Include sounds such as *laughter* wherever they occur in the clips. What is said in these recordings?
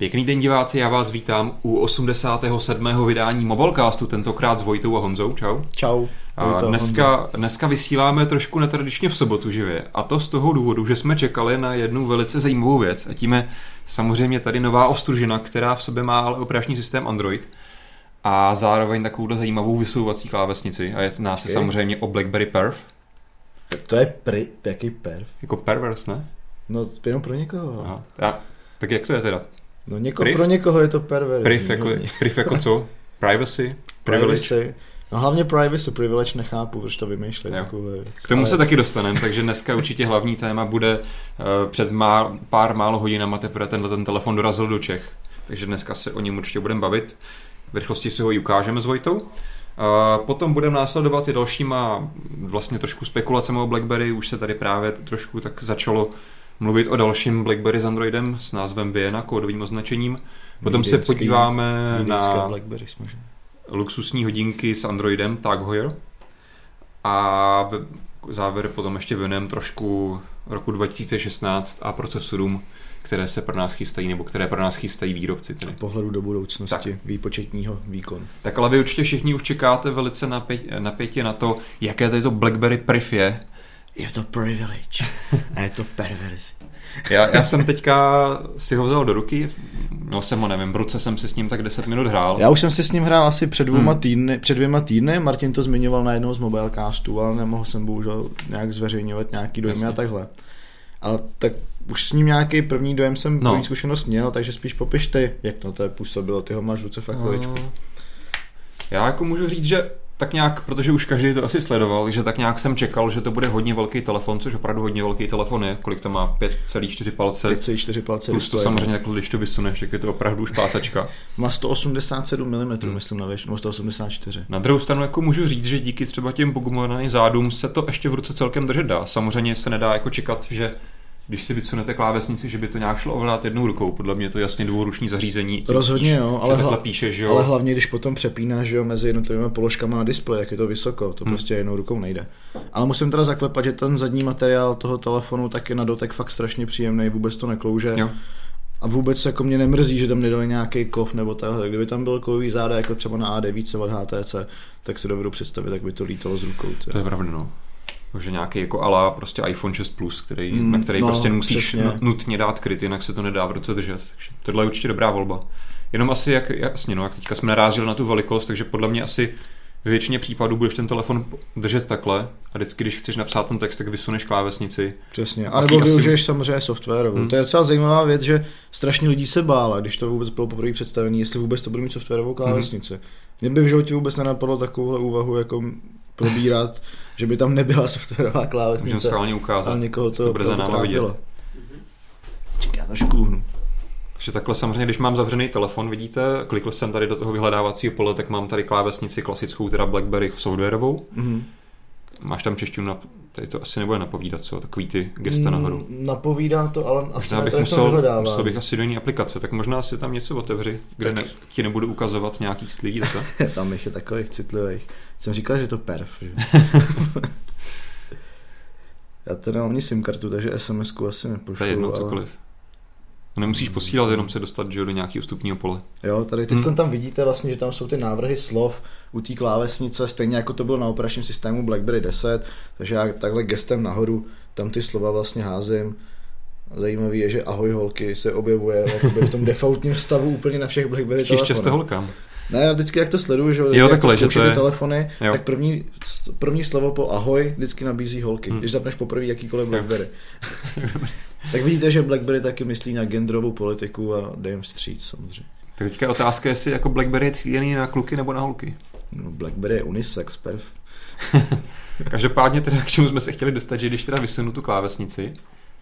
Pěkný den diváci, já vás vítám u 87. vydání Mobilecastu, tentokrát s Vojtou a Honzou. Čau. Čau. A dneska, dneska vysíláme trošku netradičně v sobotu živě. A to z toho důvodu, že jsme čekali na jednu velice zajímavou věc. A tím je samozřejmě tady nová ostružina, která v sobě má ale operační systém Android a zároveň takovou zajímavou vysouvací klávesnici. A je nás okay. samozřejmě o BlackBerry Perf. To je pri, jaký perf? Jako pervers, ne? No, jenom pro někoho. Aha. Tak jak to je teda? No něko, pro někoho je to pervers. Priv jako, priv jako co? Privacy? Privilege? Privacy. No hlavně privacy, privilege nechápu, proč to vymýšlet. K tomu se taky dostaneme, takže dneska určitě hlavní téma bude uh, před má, pár málo hodinama teprve tenhle ten telefon dorazil do Čech. Takže dneska se o něm určitě budeme bavit. V rychlosti si ho i ukážeme s Vojtou. Uh, potom budeme následovat i dalšíma vlastně trošku spekulacemi o BlackBerry. Už se tady právě trošku tak začalo mluvit o dalším BlackBerry s Androidem s názvem Vienna, kódovým označením. Potom Vídeňský, se podíváme na BlackBerry, luxusní hodinky s Androidem Tag Heuer. A v závěr potom ještě věnujeme trošku roku 2016 a procesorům, které se pro nás chystají, nebo které pro nás chystají výrobci. Tedy. Pohledu do budoucnosti, tak. výpočetního výkonu. Tak ale vy určitě všichni už čekáte velice napětě na to, jaké tady to BlackBerry Priv je, je to privilege *laughs* a je to perverzi. Já, já jsem teďka si ho vzal do ruky, no jsem ho nevím, v ruce jsem si s ním tak 10 minut hrál. Já už jsem si s ním hrál asi před dvěma hmm. týdny, před dvěma týdny, Martin to zmiňoval na jednou z mobilecastů, ale nemohl jsem bohužel nějak zveřejňovat nějaký dojmy a takhle. Ale tak už s ním nějaký první dojem jsem no. první zkušenost měl, takže spíš popiš ty, jak to, to působilo, ty ho máš v ruce fakt no. Já jako můžu říct, že tak nějak, protože už každý to asi sledoval, že tak nějak jsem čekal, že to bude hodně velký telefon, což opravdu hodně velký telefon je. Kolik to má? 5,4 palce. 5,4 palce. Plus to samozřejmě, jako když to vysuneš, tak je to opravdu už pácačka. má 187 mm, hmm. myslím na nebo 184. Na druhou stranu jako můžu říct, že díky třeba těm pogumovaným zádům se to ještě v ruce celkem držet dá. Samozřejmě se nedá jako čekat, že když si vysunete klávesnici, že by to nějak šlo ovládat jednou rukou. Podle mě to je jasně dvouruční zařízení. Tím Rozhodně jo, ale, hla, píše, že jo. ale hlavně když potom přepínáš že jo, mezi jednotlivými položkami na displeji, jak je to vysoko, to hmm. prostě jednou rukou nejde. Ale musím teda zaklepat, že ten zadní materiál toho telefonu tak je na dotek fakt strašně příjemný, vůbec to neklouže. Jo. A vůbec jako mě nemrzí, že tam nedali nějaký kov nebo takhle. Kdyby tam byl kový záda, jako třeba na A9 od HTC, tak si dovedu představit, jak by to lítalo z rukou. To je pravda, no že nějaký jako ala prostě iPhone 6 Plus, který, mm, na který no, prostě musíš přesně. nutně dát kryt, jinak se to nedá v ruce držet. Takže tohle je určitě dobrá volba. Jenom asi, jak, jasně, no, jak teďka jsme narazili na tu velikost, takže podle mě asi ve většině případů budeš ten telefon držet takhle a vždycky, když chceš napsat ten text, tak vysuneš klávesnici. Přesně. A nebo využiješ asi... samozřejmě software. Hmm. To je docela zajímavá věc, že strašně lidí se bála, když to vůbec bylo poprvé představené, jestli vůbec to bude mít softwarovou klávesnici. Hmm. Mě by v životě vůbec nenapadlo takovouhle úvahu, jako probírat, že by tam nebyla softwarová klávesnice. Můžeme schválně ukázat, ale někoho to, to za náma vidět. Čekaj, já trošku uhnu. Takže takhle samozřejmě, když mám zavřený telefon, vidíte, klikl jsem tady do toho vyhledávacího pole, tak mám tady klávesnici klasickou, teda BlackBerry softwarovou. Mm-hmm. Máš tam češtinu, na, tady to asi nebude napovídat, co, takový ty gesta mm, nahoru. Napovídá to, ale asi možná bych musel, musel bych asi do jiné aplikace, tak možná si tam něco otevři, kde ne, ti nebudu ukazovat nějaký citlivý data. *laughs* tam jich je takových citlivých. Jsem říkal, že to perf. Že? *laughs* Já teda mám ani SIM kartu, takže SMS-ku asi nepošlu. To je jedno, ale... cokoliv. Nemusíš posílat, jenom se dostat že, do nějakého vstupního pole. Jo, tady teď hmm. tam vidíte vlastně, že tam jsou ty návrhy slov u té klávesnice, stejně jako to bylo na operačním systému BlackBerry 10, takže já takhle gestem nahoru tam ty slova vlastně házím. Zajímavý je, že ahoj holky se objevuje v tom defaultním stavu úplně na všech BlackBerry telefonech. často holkám. Ne, já vždycky jak to sleduju, že jo, takhle, že to je... telefony, jo. tak první, první slovo po ahoj vždycky nabízí holky, hmm. když zapneš poprvé jakýkoliv BlackBerry. *laughs* tak vidíte, že BlackBerry taky myslí na genderovou politiku a jde vstříc samozřejmě. Tak teďka je otázka, jestli jako BlackBerry je cílený na kluky nebo na holky. No, BlackBerry je unisex, perf. *laughs* Každopádně teda k čemu jsme se chtěli dostat, že když teda vysunu tu klávesnici,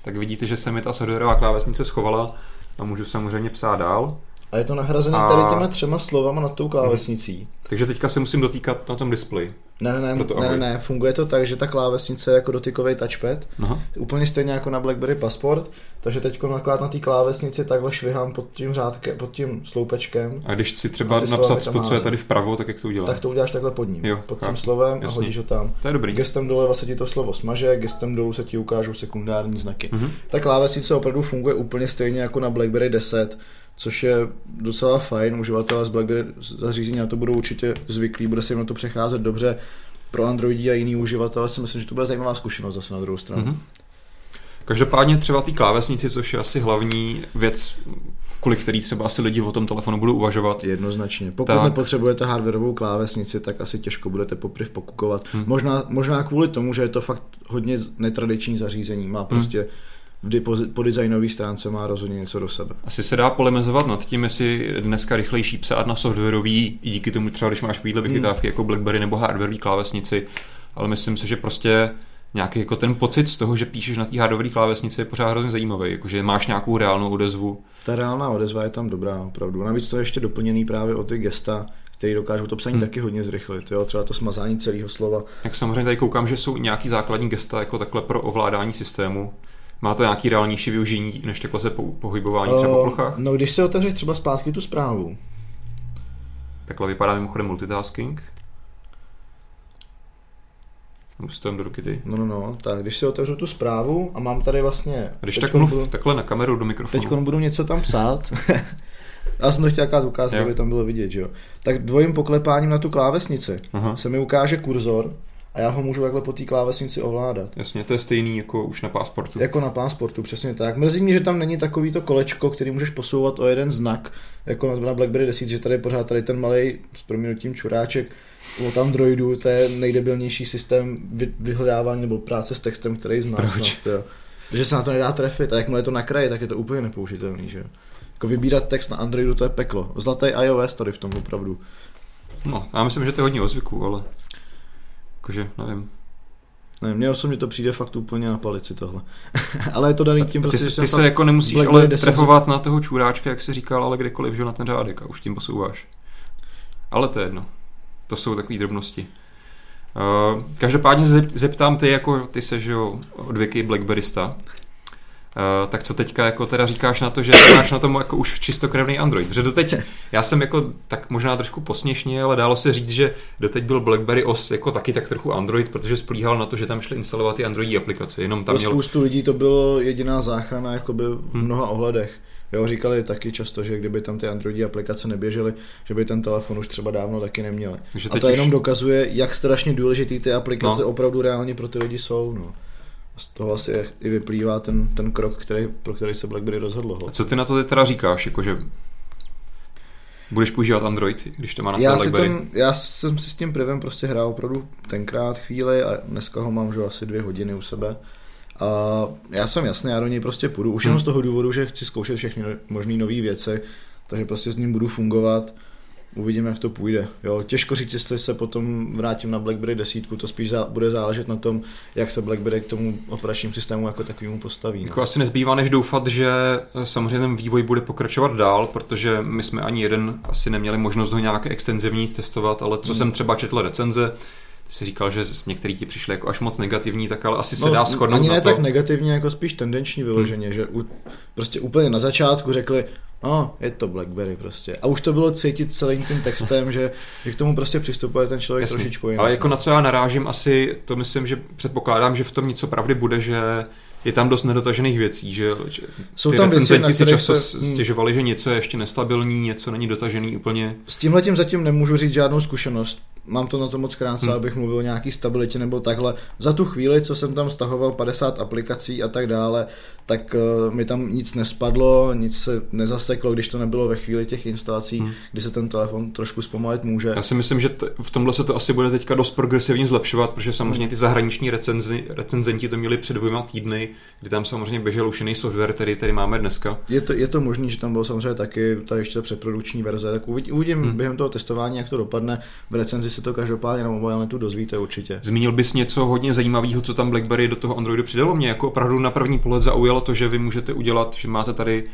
tak vidíte, že se mi ta softwarová klávesnice schovala a můžu samozřejmě psát dál. A je to nahrazené a... tady těma třema slovama nad tou klávesnicí. Hmm. Takže teďka se musím dotýkat na tom displeji. Ne, ne, ne, ne, ne, ne, funguje to tak, že ta klávesnice je jako dotykový touchpad, Aha. úplně stejně jako na BlackBerry Passport, takže teď naklad na té klávesnici takhle švihám pod tím řádkem, pod tím sloupečkem. A když si třeba napsat to, co je tady vpravo, tak jak to uděláš? Tak to uděláš takhle pod ním, jo, pod tím slovem jasně. a hodíš ho tam. To je dobrý. Gestem doleva se ti to slovo smaže, gestem dolů se ti ukážou sekundární znaky. Mm-hmm. Ta klávesnice opravdu funguje úplně stejně jako na BlackBerry 10, což je docela fajn. Uživatelé z BlackBerry zařízení na to budou určitě zvyklí, bude se jim na to přecházet dobře. Pro Androidi a jiný uživatele si myslím, že to bude zajímavá zkušenost zase na druhou stranu. Mm-hmm. Každopádně třeba ty klávesnici, což je asi hlavní věc, kvůli který třeba asi lidi o tom telefonu budou uvažovat. Jednoznačně. Pokud tak. nepotřebujete hardwareovou klávesnici, tak asi těžko budete popriv pokukovat. Hmm. Možná, možná kvůli tomu, že je to fakt hodně netradiční zařízení. Má hmm. prostě hmm kdy po, po designové stránce má rozhodně něco do sebe. Asi se dá polemizovat nad tím, jestli dneska rychlejší psát na softwarový, díky tomu třeba, když máš takovýhle vychytávky hmm. jako BlackBerry nebo hardwareový klávesnici, ale myslím si, že prostě nějaký jako ten pocit z toho, že píšeš na té hardwareové klávesnici je pořád hrozně zajímavý, jakože máš nějakou reálnou odezvu. Ta reálná odezva je tam dobrá, opravdu. Navíc to je ještě doplněný právě o ty gesta, který dokážou to psaní hmm. taky hodně zrychlit. Jo? Třeba to smazání celého slova. Jak samozřejmě tady koukám, že jsou nějaký základní gesta jako takhle pro ovládání systému. Má to nějaký reálnější využití, než takhle se pohybování třeba po plochách? No, když se otevřeš třeba zpátky tu zprávu. Takhle vypadá mimochodem multitasking. Musím do ruky ty. No, no, no, tak když si otevřu tu zprávu a mám tady vlastně... Když tak mluv budu, takhle na kameru do mikrofonu. Teď budu něco tam psát. *laughs* Já jsem to chtěl ukázat, aby tam bylo vidět, že jo. Tak dvojím poklepáním na tu klávesnici Aha. se mi ukáže kurzor a já ho můžu takhle po té klávesnici ovládat. Jasně, to je stejný jako už na pásportu. Jako na pásportu, přesně tak. Mrzí mě, že tam není takový to kolečko, který můžeš posouvat o jeden znak, jako na BlackBerry 10, že tady je pořád tady ten malý s proměnutím čuráček od Androidu, to je nejdebilnější systém vyhledávání nebo práce s textem, který znáš. Proč? No, že se na to nedá trefit a jakmile je to na kraji, tak je to úplně nepoužitelný, že Jako vybírat text na Androidu, to je peklo. Zlatý iOS tady v tom opravdu. No, já myslím, že to je hodně o zvyku, ale jakože, nevím. Ne, mně osobně to přijde fakt úplně na palici tohle. *laughs* ale je to daný tím prostě, ty, že ty se jako nemusíš ale trefovat na toho čůráčka, jak jsi říkal, ale kdekoliv, že na ten řádek a už tím posouváš. Ale to je jedno. To jsou takové drobnosti. Uh, každopádně zeptám ty, jako ty seš jo, odvěky Blackberrysta, Uh, tak co teďka jako teda říkáš na to, že máš na tom jako už čistokrevný Android? Protože doteď, já jsem jako tak možná trošku posměšně, ale dálo se říct, že doteď byl BlackBerry OS jako taky tak trochu Android, protože spolíhal na to, že tam šli instalovat ty Androidí aplikace. Jenom tam Pro měl... spoustu lidí to bylo jediná záchrana jakoby v hmm. mnoha hmm. ohledech. Jo, říkali taky často, že kdyby tam ty Androidí aplikace neběžely, že by ten telefon už třeba dávno taky neměli. A to už... jenom dokazuje, jak strašně důležitý ty aplikace no. opravdu reálně pro ty lidi jsou. No. Z toho asi i vyplývá ten, ten krok, který, pro který se BlackBerry rozhodlo. A co ty na to teda říkáš? Jakože budeš používat Android, když to má na já BlackBerry? Ten, já jsem si s tím privem prostě hrál opravdu tenkrát chvíli a dneska ho mám už asi dvě hodiny u sebe. A já jsem jasný, já do něj prostě půjdu, už jenom hmm. z toho důvodu, že chci zkoušet všechny možné nové věci, takže prostě s ním budu fungovat uvidíme, jak to půjde. Jo, těžko říct, jestli se potom vrátím na BlackBerry 10, to spíš zá, bude záležet na tom, jak se BlackBerry k tomu operačnímu systému jako takovému postaví. Jako no. asi nezbývá než doufat, že eh, samozřejmě ten vývoj bude pokračovat dál, protože my jsme ani jeden asi neměli možnost ho nějak extenzivní testovat, ale co hmm. jsem třeba četl recenze, jsi říkal, že z některý ti přišli jako až moc negativní, tak ale asi no, se dá shodnout Ani ne to. tak negativně, jako spíš tendenční vyloženě, hmm. že u, prostě úplně na začátku řekli, No, je to Blackberry prostě. A už to bylo cítit celým tím textem, že, že k tomu prostě přistupuje ten člověk Jasný. trošičku jinak. Ale jako na co já narážím asi, to myslím, že předpokládám, že v tom něco pravdy bude, že je tam dost nedotažených věcí, že Jsou ty tam recenzenti si často se... Hmm. stěžovali, že něco je ještě nestabilní, něco není dotažený úplně. S tímhletím zatím nemůžu říct žádnou zkušenost. Mám to na to moc krátce, hmm. abych mluvil o nějaký stabilitě nebo takhle. Za tu chvíli, co jsem tam stahoval 50 aplikací a tak dále, tak uh, mi tam nic nespadlo, nic se nezaseklo, když to nebylo ve chvíli těch instalací, hmm. kdy se ten telefon trošku zpomalit může. Já si myslím, že t- v tomhle se to asi bude teďka dost progresivně zlepšovat, protože samozřejmě hmm. ty zahraniční recenzi, recenzenti to měli před dvěma týdny, kdy tam samozřejmě běžel už jiný software, který tady máme dneska. Je to, je to možné, že tam bylo samozřejmě taky ta ještě předprodukční verze, tak uvidím, uvidím hmm. během toho testování, jak to dopadne. V recenzi se to každopádně na mobilnetu dozvíte určitě. Zmínil bys něco hodně zajímavého, co tam BlackBerry do toho Androidu přidalo? Mě jako opravdu na první pohled zaujalo to, že vy můžete udělat, že máte tady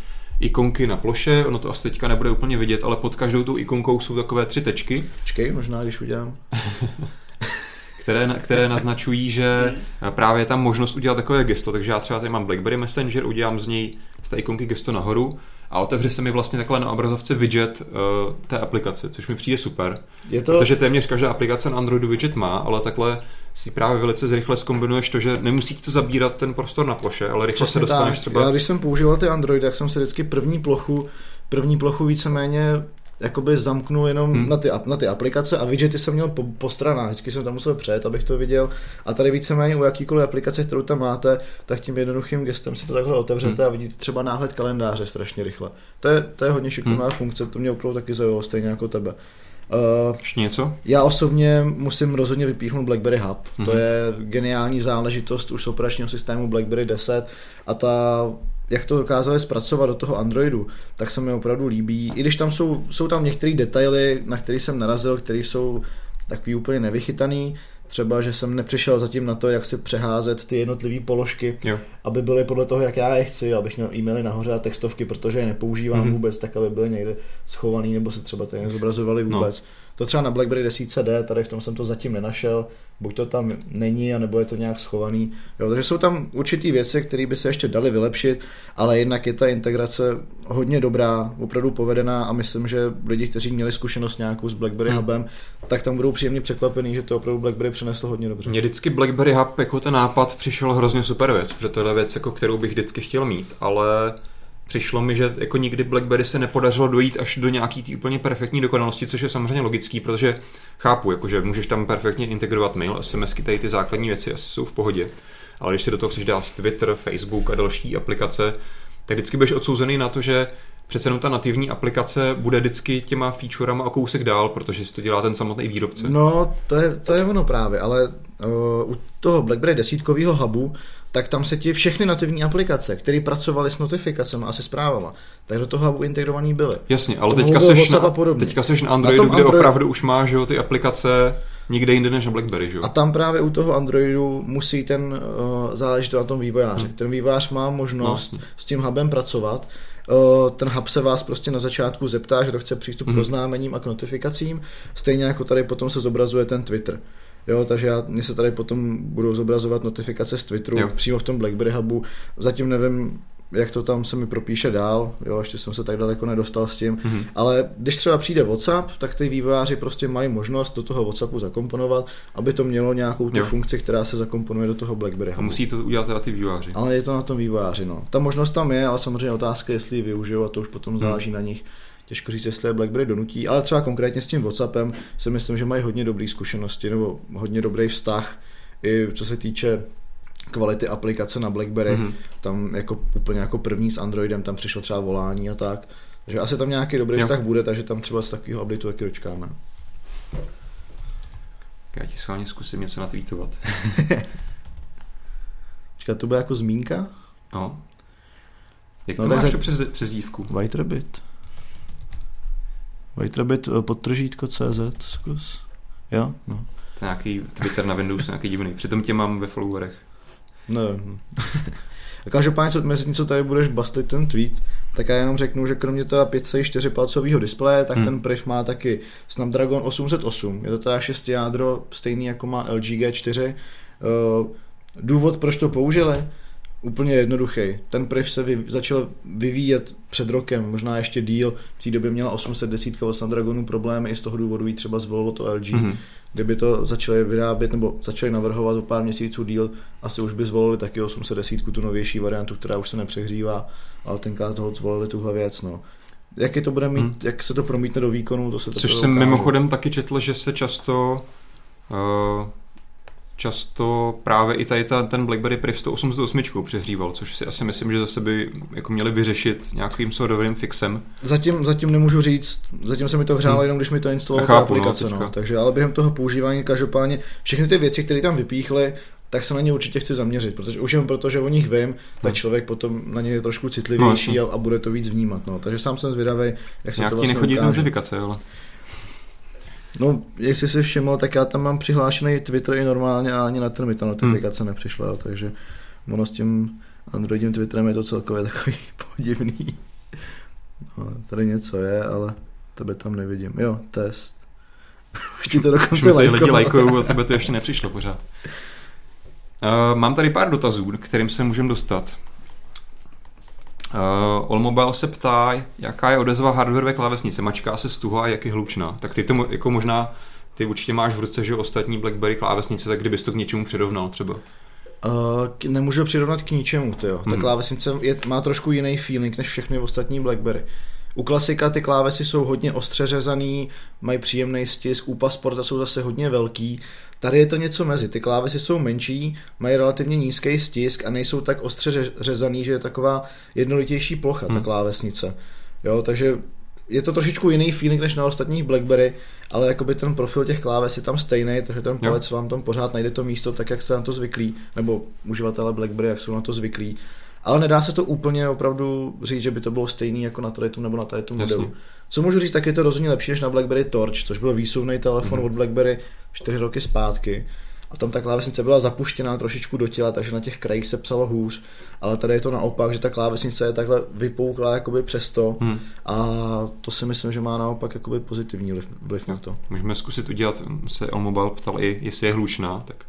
ikonky na ploše, ono to asi teďka nebude úplně vidět, ale pod každou tou ikonkou jsou takové tři tečky. Počkej, možná když udělám. *laughs* které, které naznačují, že právě je tam možnost udělat takové gesto, takže já třeba tady mám BlackBerry Messenger, udělám z něj z té ikonky gesto nahoru a otevře se mi vlastně takhle na obrazovce widget uh, té aplikace, což mi přijde super. Je to... Protože téměř každá aplikace na Androidu widget má, ale takhle si právě velice zrychle zkombinuješ to, že nemusí to zabírat ten prostor na ploše, ale rychle Přesně se dostaneš tak. třeba... Já když jsem používal ty Android, tak jsem si vždycky první plochu, první plochu víceméně jakoby zamknul jenom hmm. na, ty, na ty aplikace a widgety jsem měl po, po stranách, vždycky jsem tam musel přejet, abych to viděl a tady víceméně u jakýkoliv aplikace, kterou tam máte, tak tím jednoduchým gestem si to takhle otevřete hmm. a vidíte třeba náhled kalendáře strašně rychle. To je, to je hodně šikovná hmm. funkce, to mě opravdu taky zaujalo, stejně jako tebe. Uh, Ještě něco? Já osobně musím rozhodně vypíchnout BlackBerry Hub. Mm-hmm. To mhm. je geniální záležitost už z operačního systému BlackBerry 10 a ta jak to dokázali zpracovat do toho Androidu, tak se mi opravdu líbí. I když tam jsou, jsou tam některé detaily, na které jsem narazil, které jsou takový úplně nevychytaný, třeba, že jsem nepřišel zatím na to, jak si přeházet ty jednotlivé položky, jo. aby byly podle toho, jak já je chci, abych měl e-maily nahoře a textovky, protože je nepoužívám mm-hmm. vůbec, tak aby byly někde schovaný nebo se třeba tady nezobrazovali no. vůbec. No. To třeba na BlackBerry 10D, tady v tom jsem to zatím nenašel, buď to tam není, anebo je to nějak schovaný. Jo, takže jsou tam určitý věci, které by se ještě daly vylepšit, ale jednak je ta integrace hodně dobrá, opravdu povedená a myslím, že lidi, kteří měli zkušenost nějakou s BlackBerry hmm. Hubem, tak tam budou příjemně překvapený, že to opravdu BlackBerry přineslo hodně dobře. Mně vždycky BlackBerry Hub jako ten nápad přišel hrozně super věc, protože to je věc, jako kterou bych vždycky chtěl mít, ale přišlo mi, že jako nikdy BlackBerry se nepodařilo dojít až do nějaký tý úplně perfektní dokonalosti, což je samozřejmě logický, protože chápu, jako, že můžeš tam perfektně integrovat mail, SMSky, tady ty základní věci asi jsou v pohodě. Ale když si do toho chceš dát Twitter, Facebook a další aplikace, tak vždycky budeš odsouzený na to, že přece jenom ta nativní aplikace bude vždycky těma featurama o kousek dál, protože si to dělá ten samotný výrobce. No, to je, to je ono právě, ale uh, u toho BlackBerry desítkového hubu tak tam se ti všechny nativní aplikace, které pracovaly s notifikacemi a se zprávama, tak do toho integrovaný byly. Jasně, ale teďka seš, na, teďka seš na Androidu, na kde Android... opravdu už máš jo, ty aplikace nikde jinde než na BlackBerry. Že? A tam právě u toho Androidu musí ten uh, záležet na tom vývojáři. Hmm. Ten vývojář má možnost no, s tím hubem pracovat, ten hub se vás prostě na začátku zeptá, že to chce přístup hmm. k oznámením a k notifikacím, stejně jako tady potom se zobrazuje ten Twitter. Jo, takže já, mě se tady potom budou zobrazovat notifikace z Twitteru jo. přímo v tom BlackBerry hubu. Zatím nevím, jak to tam se mi propíše dál, jo, ještě jsem se tak daleko nedostal s tím, mm-hmm. ale když třeba přijde WhatsApp, tak ty vývojáři prostě mají možnost do toho WhatsAppu zakomponovat, aby to mělo nějakou tu jo. funkci, která se zakomponuje do toho BlackBerry. A musí to udělat teda ty vývojáři. Ale je to na tom vývojáři, no. Ta možnost tam je, ale samozřejmě otázka, jestli ji využijou a to už potom záleží hmm. na nich těžko říct, jestli je BlackBerry donutí, ale třeba konkrétně s tím WhatsAppem si myslím, že mají hodně dobré zkušenosti nebo hodně dobrý vztah, i co se týče kvality aplikace na BlackBerry, mm-hmm. tam jako úplně jako první s Androidem, tam přišlo třeba volání a tak, takže asi tam nějaký dobrý jo. vztah bude, takže tam třeba z takového updateu taky dočkáme. Já ti schválně zkusím něco natweetovat. *laughs* Čekat, to bude jako zmínka? No. Jak no, to máš za... přes, přes dívku? White Rabbit. Whiterabbit eh, podtržítko CZ, zkus. Jo? No. To je nějaký Twitter na Windows, nějaký divný. Přitom tě mám ve followerech. No. *laughs* Každopádně, co, mezi tím, co tady budeš bastlit ten tweet, tak já jenom řeknu, že kromě teda 5,4 palcového displeje, tak hmm. ten priv má taky Snapdragon 808. Je to teda 6 jádro, stejný jako má LG G4. Uh, důvod, proč to použili, úplně jednoduchý. Ten priv se vy, začal vyvíjet před rokem, možná ještě díl. V té době měla 810 od Snapdragonu problémy i z toho důvodu jí třeba zvolilo to LG. Mm-hmm. Kdyby to začali vyrábět nebo začali navrhovat o pár měsíců díl, asi už by zvolili taky 810, tu novější variantu, která už se nepřehřívá, ale tenkrát toho zvolili tuhle věc. No. Jak, to bude mít, hmm. jak se to promítne do výkonu, to se to Což jsem ukáže. mimochodem taky četl, že se často uh, často právě i tady ta, ten BlackBerry Priv 188 přehříval, což si asi myslím, že zase by jako měli vyřešit nějakým softwarovým fixem. Zatím, zatím nemůžu říct, zatím se mi to hřálo hmm. jenom, když mi to instalovalo ta no, aplikace, no, no, takže ale během toho používání každopádně všechny ty věci, které tam vypíchly, tak se na ně určitě chci zaměřit, protože už jen proto, že o nich vím, tak hmm. člověk potom na ně je trošku citlivější no, a, a, bude to víc vnímat. No. Takže sám jsem zvědavý, jak se Nějaký to vlastně nechodí notifikace, ale... No, jestli jsi všiml, tak já tam mám přihlášený Twitter i normálně a ani na ten mi ta notifikace hmm. nepřišla, takže ono s tím Androidím Twitterem je to celkově takový *laughs* podivný. No, tady něco je, ale tebe tam nevidím. Jo, test. *laughs* Už ti to dokonce lajkoval. lidi lajkují, a tebe to ještě nepřišlo pořád. Uh, mám tady pár dotazů, kterým se můžeme dostat. Uh, Olmobile se ptá, jaká je odezva hardwareové klávesnice, mačká se stuho a jak je hlučná. Tak ty to jako možná Ty určitě máš v ruce, že ostatní BlackBerry klávesnice, tak kdybys to k něčemu přirovnal třeba. Uh, nemůžu přirovnat k ničemu, tyjo. Ta hmm. klávesnice je, má trošku jiný feeling než všechny ostatní BlackBerry. U klasika ty klávesy jsou hodně ostře řezaný, mají příjemný stisk, u Passporta jsou zase hodně velký. Tady je to něco mezi. Ty klávesy jsou menší, mají relativně nízký stisk a nejsou tak ostře řezaný, že je taková jednolitější plocha, hmm. ta klávesnice. Jo, takže je to trošičku jiný feeling než na ostatních BlackBerry, ale jakoby ten profil těch kláves je tam stejný, takže ten palec jo. vám tam pořád najde to místo tak, jak jste na to zvyklí, nebo uživatelé BlackBerry, jak jsou na to zvyklí. Ale nedá se to úplně opravdu říct, že by to bylo stejný jako na tady nebo na tady modelu. Co můžu říct, tak je to rozhodně lepší než na BlackBerry Torch, což byl výsuvný telefon mm-hmm. od BlackBerry 4 roky zpátky. A tam ta klávesnice byla zapuštěná trošičku do těla, takže na těch krajích se psalo hůř. Ale tady je to naopak, že ta klávesnice je takhle vypouklá jakoby přesto. Hmm. A to si myslím, že má naopak jakoby pozitivní vliv, vliv na to. Můžeme zkusit udělat, se Mobile ptal i, jestli je hlučná, tak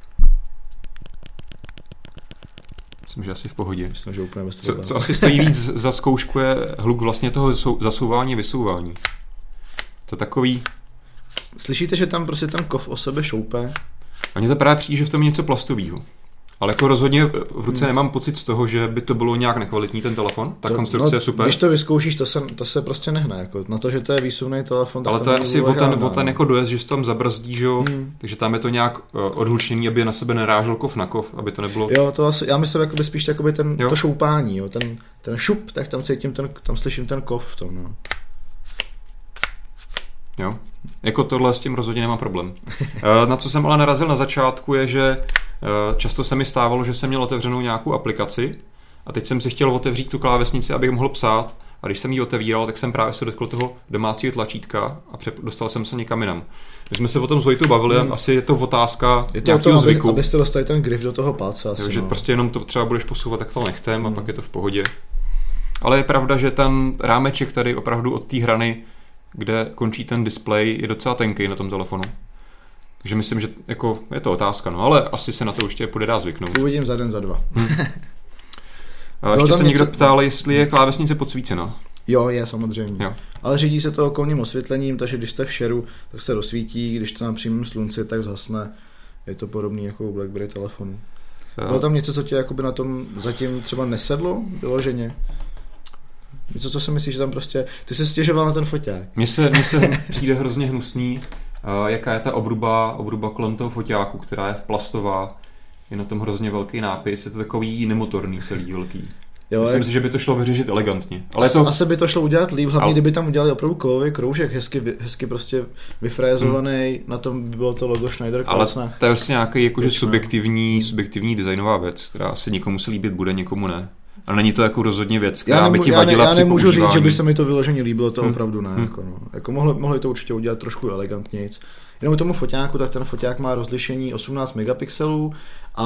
Myslím, že asi v pohodě. Myslím, že úplně bez co, co asi stojí víc *laughs* za zkoušku je hluk vlastně toho zasouvání, vysouvání. To takový... Slyšíte, že tam prostě ten kov o sebe šoupe? A mně to právě přijde, že v tom je něco plastového. Ale jako rozhodně v ruce hmm. nemám pocit z toho, že by to bylo nějak nekvalitní ten telefon. Ta to, konstrukce no, je super. Když to vyzkoušíš, to se, to se prostě nehne. Jako, na to, že to je výsuvný telefon. Ale to je asi o ten, o ten jako dojezd, že se tam zabrzdí, že jo? Hmm. Takže tam je to nějak uh, odhlučený, aby na sebe nerážel kov na kov, aby to nebylo. Jo, to asi, já myslím jakoby spíš jakoby ten, jo? to šoupání, jo? Ten, ten šup, tak tam cítím, ten, tam slyším ten kov v tom. No. Jo. Jako tohle s tím rozhodně nemám problém. Eh, na co jsem ale narazil na začátku je, že eh, často se mi stávalo, že jsem měl otevřenou nějakou aplikaci a teď jsem si chtěl otevřít tu klávesnici, abych mohl psát a když jsem ji otevíral, tak jsem právě se dotkl toho domácího tlačítka a dostal jsem se někam jinam. My jsme se o tom s Vojtou bavili, hmm. asi je to otázka je to nějakého tom, zvyku. Aby, abyste dostali ten grif do toho palce. Asi, jo, že no. prostě jenom to třeba budeš posouvat tak to nechtem hmm. a pak je to v pohodě. Ale je pravda, že ten rámeček tady opravdu od té hrany kde končí ten display, je docela tenký na tom telefonu. Takže myslím, že jako je to otázka, no, ale asi se na to ještě půjde dá zvyknout. Uvidím za den, za dva. Hmm. *laughs* A ještě se někdo ptal, jestli je klávesnice podsvícena. Jo, je samozřejmě. Jo. Ale řídí se to okolním osvětlením, takže když jste v šeru, tak se rozsvítí, když to na přímém slunci, tak zhasne. Je to podobné jako u BlackBerry telefonu. Bylo tam něco, co tě jakoby na tom zatím třeba nesedlo vyloženě? Něco, co si myslíš, že tam prostě... Ty jsi stěžoval na ten foťák. Mně se, mně se přijde hrozně hnusný, uh, jaká je ta obruba, obruba kolem toho foťáku, která je v plastová. Je na tom hrozně velký nápis, je to takový nemotorný celý velký. Jo, Myslím jak... si, že by to šlo vyřešit elegantně. Ale to... Asi by to šlo udělat líp, hlavně Ale... kdyby tam udělali opravdu kovový kroužek, hezky, hezky prostě vyfrézovaný, hmm. na tom by bylo to logo Schneider Ale to je vlastně nějaký jakože subjektivní, subjektivní designová věc, která se někomu se líbit bude, někomu ne. A není to jako rozhodně věc, která já nemu, by ti vadila Já, ne, já nemůžu říct, že by se mi to vyloženě líbilo, to hmm. opravdu ne. Hmm. Jako, no. jako mohli, mohli to určitě udělat trošku elegantnějc. Jenom tomu foťáku, tak ten foťák má rozlišení 18 megapixelů a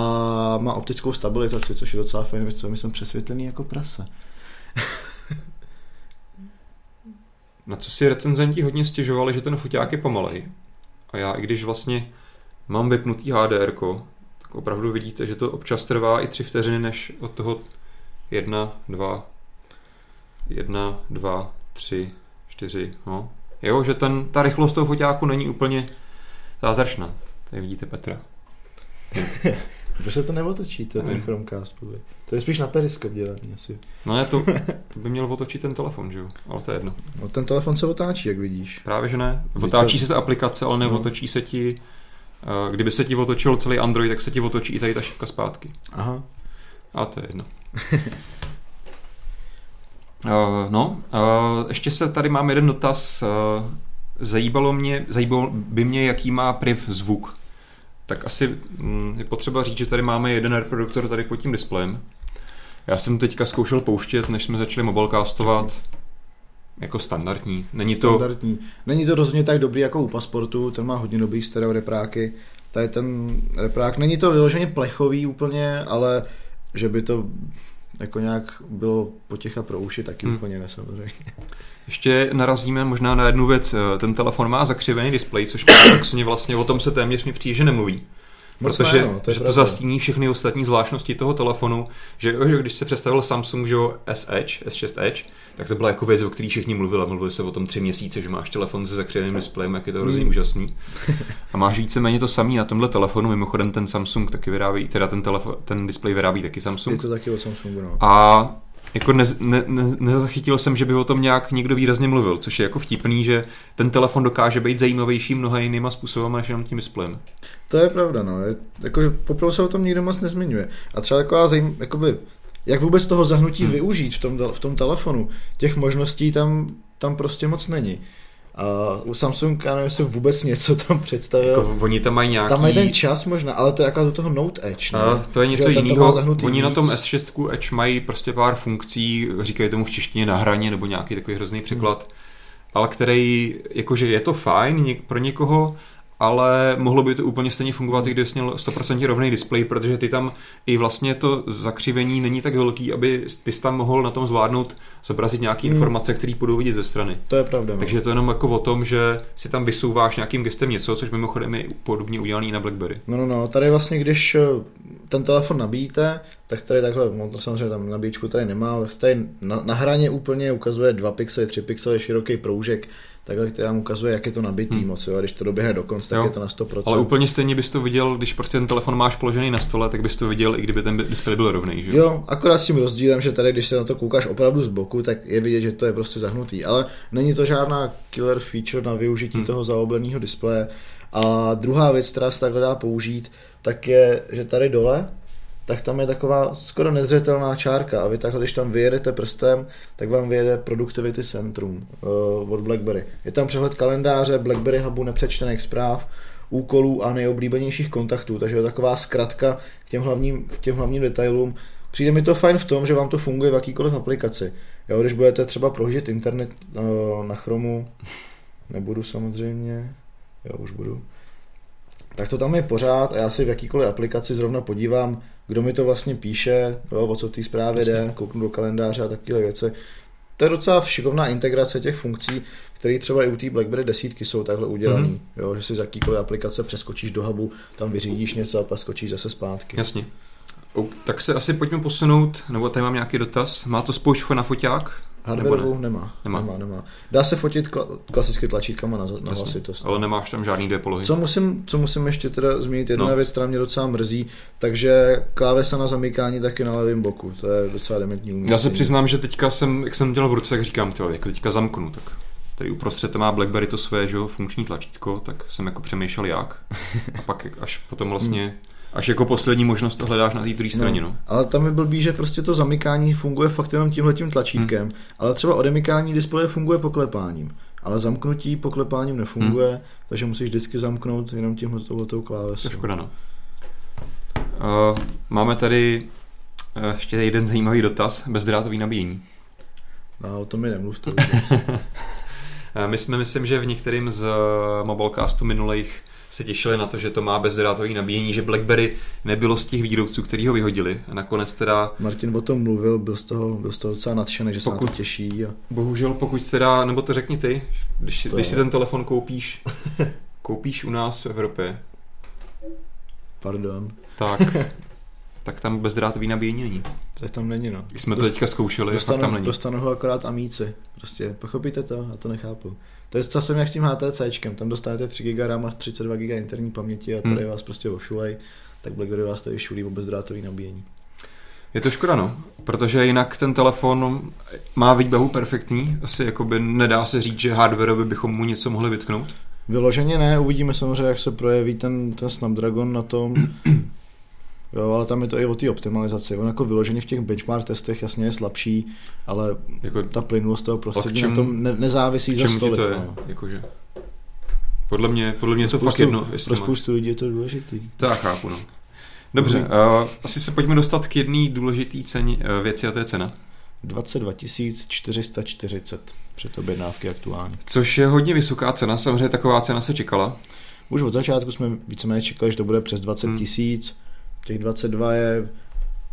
má optickou stabilizaci, což je docela fajn věc, my jsme přesvětlený jako prase. *laughs* Na co si recenzenti hodně stěžovali, že ten foťák je pomalej. A já, i když vlastně mám vypnutý HDR, tak opravdu vidíte, že to občas trvá i tři vteřiny, než od toho jedna, dva, jedna, dva, tři, čtyři, no. Jo, že ten, ta rychlost toho foťáku není úplně zázračná. Tady vidíte Petra. *laughs* Proč se to neotočí, to je ten Chromecast? To je spíš na periskop dělaný asi. No ne, to, to by měl otočit ten telefon, že jo? Ale to je jedno. No ten telefon se otáčí, jak vidíš. Právě, že ne. Otáčí to... se ta aplikace, ale neotočí no. se ti... Uh, kdyby se ti otočil celý Android, tak se ti otočí i tady ta šipka zpátky. Aha. Ale to je jedno. Uh, *laughs* no, uh, ještě se tady mám jeden dotaz. Uh, zajíbalo, mě, zajíbalo by mě, jaký má priv zvuk. Tak asi hm, je potřeba říct, že tady máme jeden reproduktor tady pod tím displejem. Já jsem teďka zkoušel pouštět, než jsme začali mobilecastovat. Jako standardní. Není to... Standardní. Není to rozhodně tak dobrý jako u pasportu, ten má hodně dobrý stereo repráky. Tady ten reprák, není to vyloženě plechový úplně, ale že by to jako nějak bylo potěcha pro uši, taky hmm. úplně nesamozřejmě. Ještě narazíme možná na jednu věc. Ten telefon má zakřivený displej, což *coughs* paradoxně vlastně o tom se téměř mi přijde, že nemluví. Moc protože ne, no, to, že to zastíní všechny ostatní zvláštnosti toho telefonu, že když se představil Samsung, že S Edge, S6 Edge, tak to byla jako věc, o který všichni mluvili. Mluvili se o tom tři měsíce, že máš telefon se zakřeným displejem, jak je to hrozně mm. úžasný. *laughs* A máš víceméně to samý na tomhle telefonu, mimochodem ten Samsung taky vyrábí, teda ten, telefon, ten displej vyrábí taky Samsung. Je to taky od Samsungu, no. A jako ne, ne, ne, nezachytil jsem, že by o tom nějak někdo výrazně mluvil, což je jako vtipný, že ten telefon dokáže být zajímavější mnoha jinýma způsoby než jenom tím displejem. To je pravda, no. Je, jako, poprvé se o tom nikdo moc nezmiňuje. A třeba taková zajím, jakoby, jak vůbec toho zahnutí hmm. využít v tom, v tom telefonu, těch možností tam, tam prostě moc není. A u Samsung, já nevím, jestli vůbec něco tam představil. Jako, oni tam mají nějaký... Tam mají ten čas možná, ale to je jako do toho Note Edge. Ne? A, to je něco jiného. Oni víc. na tom S6 Edge mají prostě pár funkcí, říkají tomu v češtině na hraně, nebo nějaký takový hrozný překlad, hmm. ale který, jakože je to fajn pro někoho, ale mohlo by to úplně stejně fungovat, i kdybys měl 100% rovný displej, protože ty tam i vlastně to zakřivení není tak velký, aby ty jsi tam mohl na tom zvládnout zobrazit nějaké hmm. informace, které budou vidět ze strany. To je pravda. No. Takže je to jenom jako o tom, že si tam vysouváš nějakým gestem něco, což mimochodem je podobně udělaný na BlackBerry. No, no, no, tady vlastně, když eh, ten telefon nabíjíte, tak tady takhle, no to samozřejmě tam nabíječku tady nemá, tak tady na, na hraně úplně ukazuje 2 pixely, 3 pixely, široký proužek, takhle, který vám ukazuje, jak je to nabitý hmm. moc, jo? a když to doběhne do konce, tak jo. je to na 100%. Ale úplně stejně bys to viděl, když prostě ten telefon máš položený na stole, tak bys to viděl, i kdyby ten displej byl rovný. Že? Jo, akorát s tím rozdílem, že tady, když se na to koukáš opravdu z boku, tak je vidět, že to je prostě zahnutý. Ale není to žádná killer feature na využití hmm. toho zaobleného displeje. A druhá věc, která se takhle dá použít, tak je, že tady dole tak tam je taková skoro nezřetelná čárka a vy takhle, když tam vyjedete prstem, tak vám vyjede Productivity Centrum uh, od BlackBerry. Je tam přehled kalendáře, BlackBerry Hubu nepřečtených zpráv, úkolů a nejoblíbenějších kontaktů, takže je taková zkratka k těm hlavním, k těm hlavním detailům. Přijde mi to fajn v tom, že vám to funguje v jakýkoliv aplikaci. Jo, když budete třeba prohlížet internet uh, na Chromu, nebudu samozřejmě, jo, už budu, tak to tam je pořád a já si v jakýkoliv aplikaci zrovna podívám, kdo mi to vlastně píše, jo, o co v té zprávě jde, kouknu do kalendáře a takové věci. To je docela šikovná integrace těch funkcí, které třeba i u té BlackBerry desítky jsou takhle udělané. Mm-hmm. Jo, že si z jakýkoliv aplikace přeskočíš do hubu, tam vyřídíš něco a pak skočíš zase zpátky. Jasně. Tak se asi pojďme posunout, nebo tady mám nějaký dotaz. Má to spoušť na foťák? Hardwareovou ne? nemá, nemá. nemá. Nemá, Dá se fotit kla- klasicky tlačítkama na, na hlasitost. Ale nemáš tam žádný dvě polohy. Co musím, co musím ještě teda zmínit, jedna no. věc, která mě docela mrzí, takže klávesa na zamykání taky na levém boku, to je docela dementní umístění. Já se přiznám, že teďka jsem, jak jsem dělal v ruce, jak říkám, tyjo, jak teďka zamknu, tak tady uprostřed to má BlackBerry to své že, funkční tlačítko, tak jsem jako přemýšlel jak. A pak až potom vlastně hmm Až jako poslední možnost to hledáš na té druhé straně, no. no. Ale tam je blbý, že prostě to zamykání funguje fakt jenom tímhletím tlačítkem, hmm. ale třeba odemykání displeje funguje poklepáním. Ale zamknutí poklepáním nefunguje, hmm. takže musíš vždycky zamknout jenom tímhle touhletou klávesou. To škoda, no. Uh, máme tady uh, ještě jeden zajímavý dotaz, bezdrátový nabíjení. No, o tom mi nemluvte. *laughs* My jsme, myslím, že v některým z mobilecastů minulých se těšili na to, že to má bezdrátový nabíjení, že BlackBerry nebylo z těch výrobců, který ho vyhodili. A nakonec teda... Martin o tom mluvil, byl z toho, byl z toho docela nadšený, že pokud, se na to těší. A... Bohužel, pokud teda, nebo to řekni ty, když, to když si ten telefon koupíš, *laughs* koupíš u nás v Evropě. Pardon. Tak, *laughs* tak tam bezdrátový nabíjení není. Tak tam není, no. Když jsme Dost, to teďka zkoušeli, dostanu, fakt tam není. Dostanou ho akorát amíci. Prostě, pochopíte to? Já to nechápu. To je časem jak s tím HTCčkem, tam dostáváte 3 GB RAM a 32 GB interní paměti a tady hmm. vás prostě ošulej, tak BlackBerry vás tady šulí o bezdrátový nabíjení. Je to škoda, no, protože jinak ten telefon má výbavu perfektní, asi jakoby nedá se říct, že hardwareově bychom mu něco mohli vytknout. Vyloženě ne, uvidíme samozřejmě, jak se projeví ten, ten Snapdragon na tom, Jo, ale tam je to i o té optimalizaci. On jako vyloženě v těch benchmark testech jasně je slabší, ale jako, ta plynulost toho prostředí na tom ne, nezávisí za stolik. to je? No. Jakože, podle mě, podle mě je to spoustu, fakt jedno. Pro spoustu lidí je to důležitý. To já chápu, no. Dobře, uh, asi se pojďme dostat k jedné důležité ceně, uh, věci a to je cena. 22 440 před objednávky aktuálně. Což je hodně vysoká cena, samozřejmě taková cena se čekala. Už od začátku jsme víceméně čekali, že to bude přes 20 hmm. tisíc. Hmm těch 22 je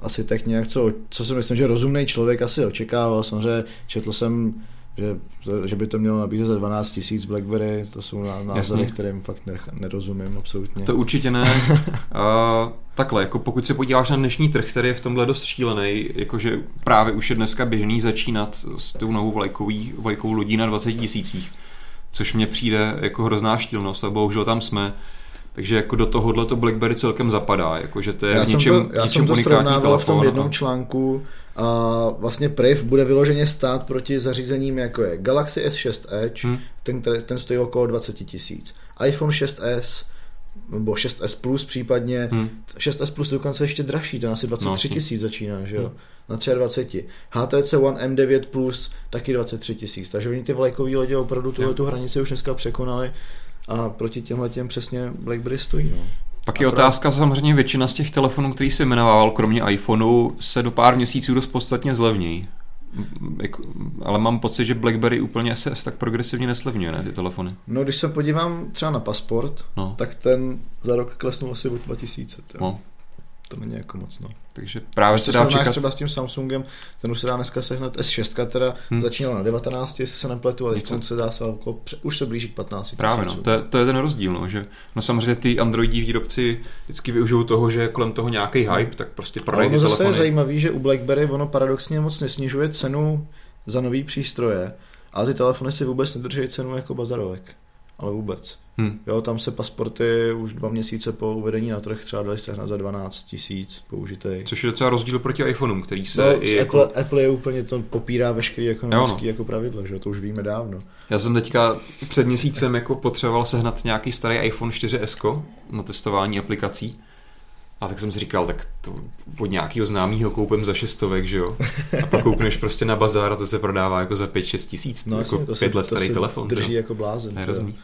asi tak nějak, co, co si myslím, že rozumný člověk asi očekával. Samozřejmě četl jsem že, že by to mělo nabízet za 12 tisíc BlackBerry, to jsou názory, kterým fakt nerozumím absolutně. To určitě ne. *laughs* uh, takhle, jako pokud se podíváš na dnešní trh, který je v tomhle dost šílený, jakože právě už je dneska běžný začínat s tou novou vlajkový, vlajkovou lodí na 20 tisících, což mně přijde jako hrozná štílnost a bohužel tam jsme. Takže jako do tohohle to BlackBerry celkem zapadá, jakože to je já v něčem, jsem to, já něčem jsem to srovnával v tom jednom a... článku a vlastně Priv bude vyloženě stát proti zařízením jako je Galaxy S6 Edge, hmm. ten, ten stojí okolo 20 tisíc, iPhone 6s nebo 6S Plus případně, hmm. 6S Plus dokonce ještě dražší, ten asi 23 no, tisíc začíná, že jo, hmm. na 23. HTC One M9 Plus taky 23 tisíc, takže oni ty vlajkový lodě opravdu tuhle tu hranici už dneska překonali a proti těmhle těm přesně BlackBerry stojí. No. Pak je otázka, samozřejmě většina z těch telefonů, který se jmenoval, kromě iPhoneu, se do pár měsíců dost podstatně zlevnějí. Ale mám pocit, že BlackBerry úplně se tak progresivně neslevňuje, ne, ty telefony. No, když se podívám třeba na pasport, no. tak ten za rok klesnul asi o 2000. No to není jako moc, no. Takže právě se dá čekat. třeba s tím Samsungem, ten už se dá dneska sehnat S6, teda hmm. začínal na 19, jestli se nepletu, ale teď se dá se okolo, už se blíží k 15. Právě, no, to je, to je ten rozdíl, no, že no samozřejmě ty Androidí výrobci vždycky využijou toho, že je kolem toho nějaký hype, tak prostě prodají ono zase je zajímavý, že u BlackBerry ono paradoxně moc nesnižuje cenu za nový přístroje, ale ty telefony si vůbec nedrží cenu jako bazarovek ale vůbec. Hmm. Jo, tam se pasporty už dva měsíce po uvedení na trh třeba dali sehnat za 12 tisíc použitej. Což je docela rozdíl proti iPhoneům, který se... No, i Apple, jako... Apple je úplně to popírá veškerý ekonomický no. jako pravidlo, že to už víme dávno. Já jsem teďka před měsícem jako potřeboval sehnat nějaký starý iPhone 4S na testování aplikací. A tak jsem si říkal, tak to od nějakého známého koupím za šestovek, že jo? A pak koukneš prostě na bazár a to se prodává jako za 5-6 tisíc. No, jako jasně, to pět let starý telefon. drží jo? jako blázen. Hrozný.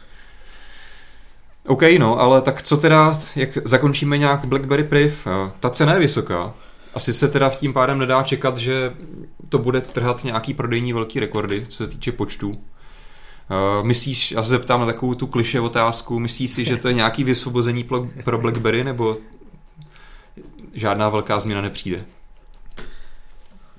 OK, no, ale tak co teda, jak zakončíme nějak BlackBerry Priv? Ta cena je vysoká. Asi se teda v tím pádem nedá čekat, že to bude trhat nějaký prodejní velký rekordy, co se týče počtů. Uh, myslíš, já se zeptám na takovou tu kliše otázku, myslíš si, že to je nějaký vysvobození pro BlackBerry, nebo žádná velká změna nepřijde?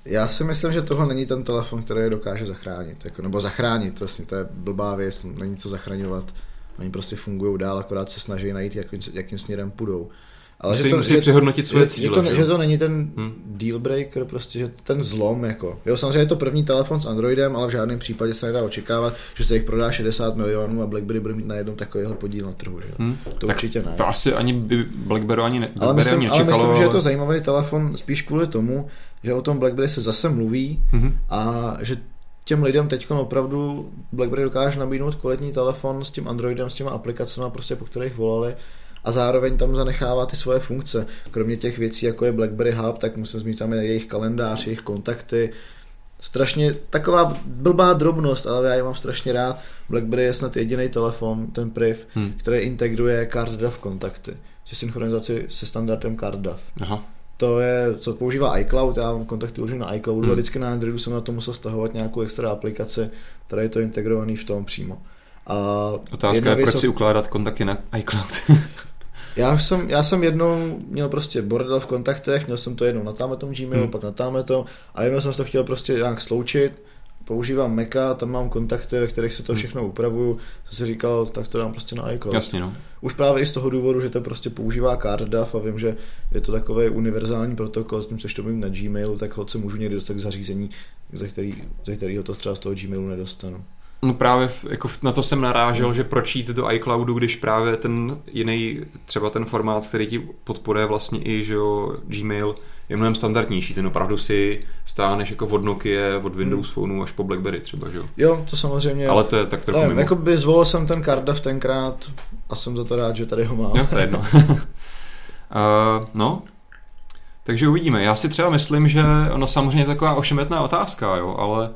Já si myslím, že tohle není ten telefon, který je dokáže zachránit. Jako, nebo zachránit, vlastně to je blbá věc, není co zachraňovat. Oni prostě fungují dál, akorát se snaží najít, jakým, jakým směrem půjdou. Ale musí, že to, musí že, přehodnotit svoje cíle. Že to, že to není ten hmm. deal breaker, prostě, že ten zlom, jako. Jo, samozřejmě je to první telefon s Androidem, ale v žádném případě se nedá očekávat, že se jich prodá 60 milionů a BlackBerry bude mít najednou takovýhle podíl na trhu, že? Hmm. To tak určitě ne. To asi ani by BlackBerry ani ne, ale myslím, ani nečekalo, ale myslím, ale... že je to zajímavý telefon spíš kvůli tomu, že o tom BlackBerry se zase mluví hmm. a že těm lidem teď opravdu BlackBerry dokáže nabídnout kvalitní telefon s tím Androidem, s těma aplikacemi, prostě po kterých volali a zároveň tam zanechává ty svoje funkce. Kromě těch věcí, jako je BlackBerry Hub, tak musím zmínit tam jejich kalendář, jejich kontakty, strašně taková blbá drobnost, ale já ji mám strašně rád. BlackBerry je snad jediný telefon, ten Priv, hmm. který integruje CardDAV kontakty. Se synchronizaci se standardem CardDAV. Aha. To je, co používá iCloud, já mám kontakty už na iCloudu hmm. a vždycky na Androidu jsem na to musel stahovat nějakou extra aplikaci, která je to integrovaný v tom přímo. A Otázka je, proč si ukládat kontakty na iCloud. *laughs* Já jsem, já jsem jednou měl prostě bordel v kontaktech, měl jsem to jednou na tom Gmailu, hmm. pak na to a jednou jsem to chtěl prostě nějak sloučit, používám Maca, tam mám kontakty, ve kterých se to hmm. všechno upravuju, jsem si říkal, tak to dám prostě na iCloud. Jasně, no. Už právě i z toho důvodu, že to prostě používá CardDAV a vím, že je to takový univerzální protokol, s tím, což to mým na Gmailu, tak se můžu někdy dostat k zařízení, ze, který, ze kterého to třeba z toho Gmailu nedostanu. No právě jako na to jsem narážel, že proč jít do iCloudu, když právě ten jiný, třeba ten formát, který ti podporuje vlastně i že jo, Gmail, je mnohem standardnější. Ten opravdu si stáneš jako od Nokia, od Windows hmm. Phoneu až po BlackBerry třeba, že jo? Jo, to samozřejmě. Ale to je tak trochu mimo. Jako by zvolil jsem ten v tenkrát a jsem za to rád, že tady ho mám. Jo, to je jedno. uh, *laughs* *laughs* no, takže uvidíme. Já si třeba myslím, že ono samozřejmě je taková ošemetná otázka, jo, ale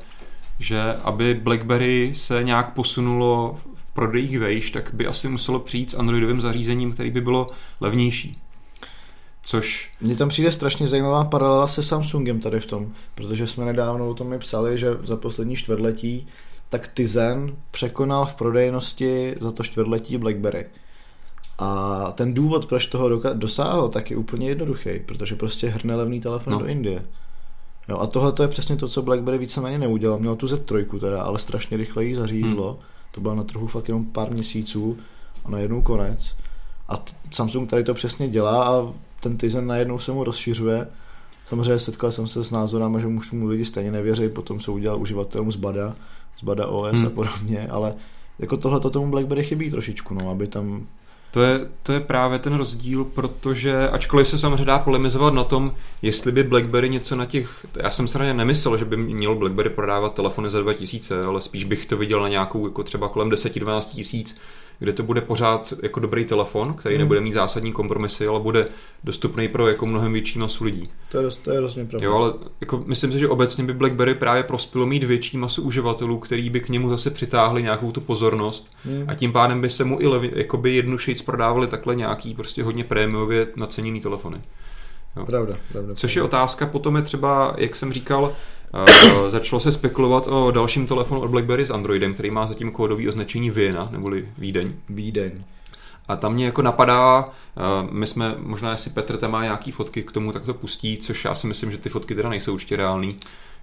že aby BlackBerry se nějak posunulo v prodejích vejš, tak by asi muselo přijít s Androidovým zařízením, který by bylo levnější. Což... Mně tam přijde strašně zajímavá paralela se Samsungem tady v tom, protože jsme nedávno o tom mi psali, že za poslední čtvrtletí tak Tizen překonal v prodejnosti za to čtvrtletí BlackBerry. A ten důvod, proč toho dosáhl, tak je úplně jednoduchý, protože prostě hrne levný telefon no. do Indie. Jo, a tohle to je přesně to, co BlackBerry víceméně neudělal. Měl tu Z3 teda, ale strašně rychle ji zařízlo. Hmm. To bylo na trhu fakt jenom pár měsíců a najednou konec. A t- Samsung tady to přesně dělá a ten Tizen najednou se mu rozšiřuje. Samozřejmě setkal jsem se s názorem, že už mu lidi stejně nevěří potom, co udělal uživatelům z Bada, z Bada OS hmm. a podobně, ale jako tohle to tomu BlackBerry chybí trošičku, no, aby tam to je, to je právě ten rozdíl, protože ačkoliv se samozřejmě dá polemizovat na tom, jestli by BlackBerry něco na těch... Já jsem se nemyslel, že by měl BlackBerry prodávat telefony za 2000, ale spíš bych to viděl na nějakou jako třeba kolem 10-12 tisíc, kde to bude pořád jako dobrý telefon, který hmm. nebude mít zásadní kompromisy, ale bude dostupný pro jako mnohem větší masu lidí. To je, to je rozně pravda. Jo, ale jako myslím si, že obecně by BlackBerry právě prospělo mít větší masu uživatelů, který by k němu zase přitáhli nějakou tu pozornost hmm. a tím pádem by se mu i levi, jakoby jednušic prodávali takhle nějaký prostě hodně prémiově naceněný telefony. Jo. Pravda, pravda. Což je otázka, potom je třeba, jak jsem říkal, Uh, začalo se spekulovat o dalším telefonu od BlackBerry s Androidem, který má zatím kódový označení Vienna, neboli Vídeň. Vídeň. A tam mě jako napadá, uh, my jsme, možná jestli Petr tam má nějaký fotky k tomu, tak to pustí, což já si myslím, že ty fotky teda nejsou určitě reální.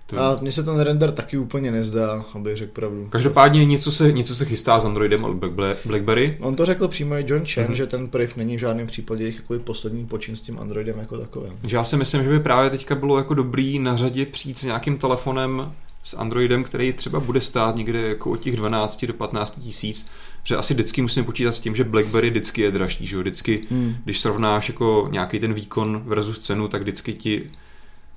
To... A mně se ten render taky úplně nezdá, abych řekl pravdu. Každopádně něco se, něco se chystá s Androidem od BlackBerry. On to řekl přímo i John Chen, mm-hmm. že ten priv není v žádném případě jejich jako poslední počin s tím Androidem jako takovým. Že já si myslím, že by právě teďka bylo jako dobrý na řadě přijít s nějakým telefonem s Androidem, který třeba bude stát někde jako od těch 12 do 15 tisíc, že asi vždycky musím počítat s tím, že BlackBerry vždycky je dražší, že jo? vždycky, hmm. když srovnáš jako nějaký ten výkon versus cenu, tak vždycky ti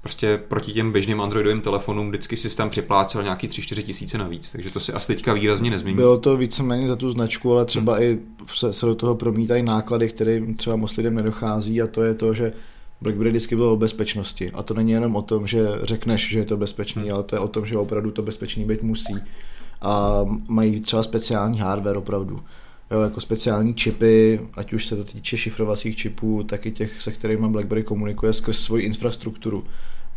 prostě proti těm běžným Androidovým telefonům vždycky si tam připlácel nějaký 3-4 tisíce navíc, takže to si asi teďka výrazně nezmění. Bylo to víceméně za tu značku, ale třeba hmm. i se, se do toho promítají náklady, které třeba moc lidem nedochází a to je to, že BlackBerry vždycky bylo o bezpečnosti. A to není jenom o tom, že řekneš, že je to bezpečný, hmm. ale to je o tom, že opravdu to bezpečný být musí. A mají třeba speciální hardware opravdu. Jo, jako speciální čipy, ať už se to týče šifrovacích čipů, tak i těch, se kterými BlackBerry komunikuje skrz svoji infrastrukturu.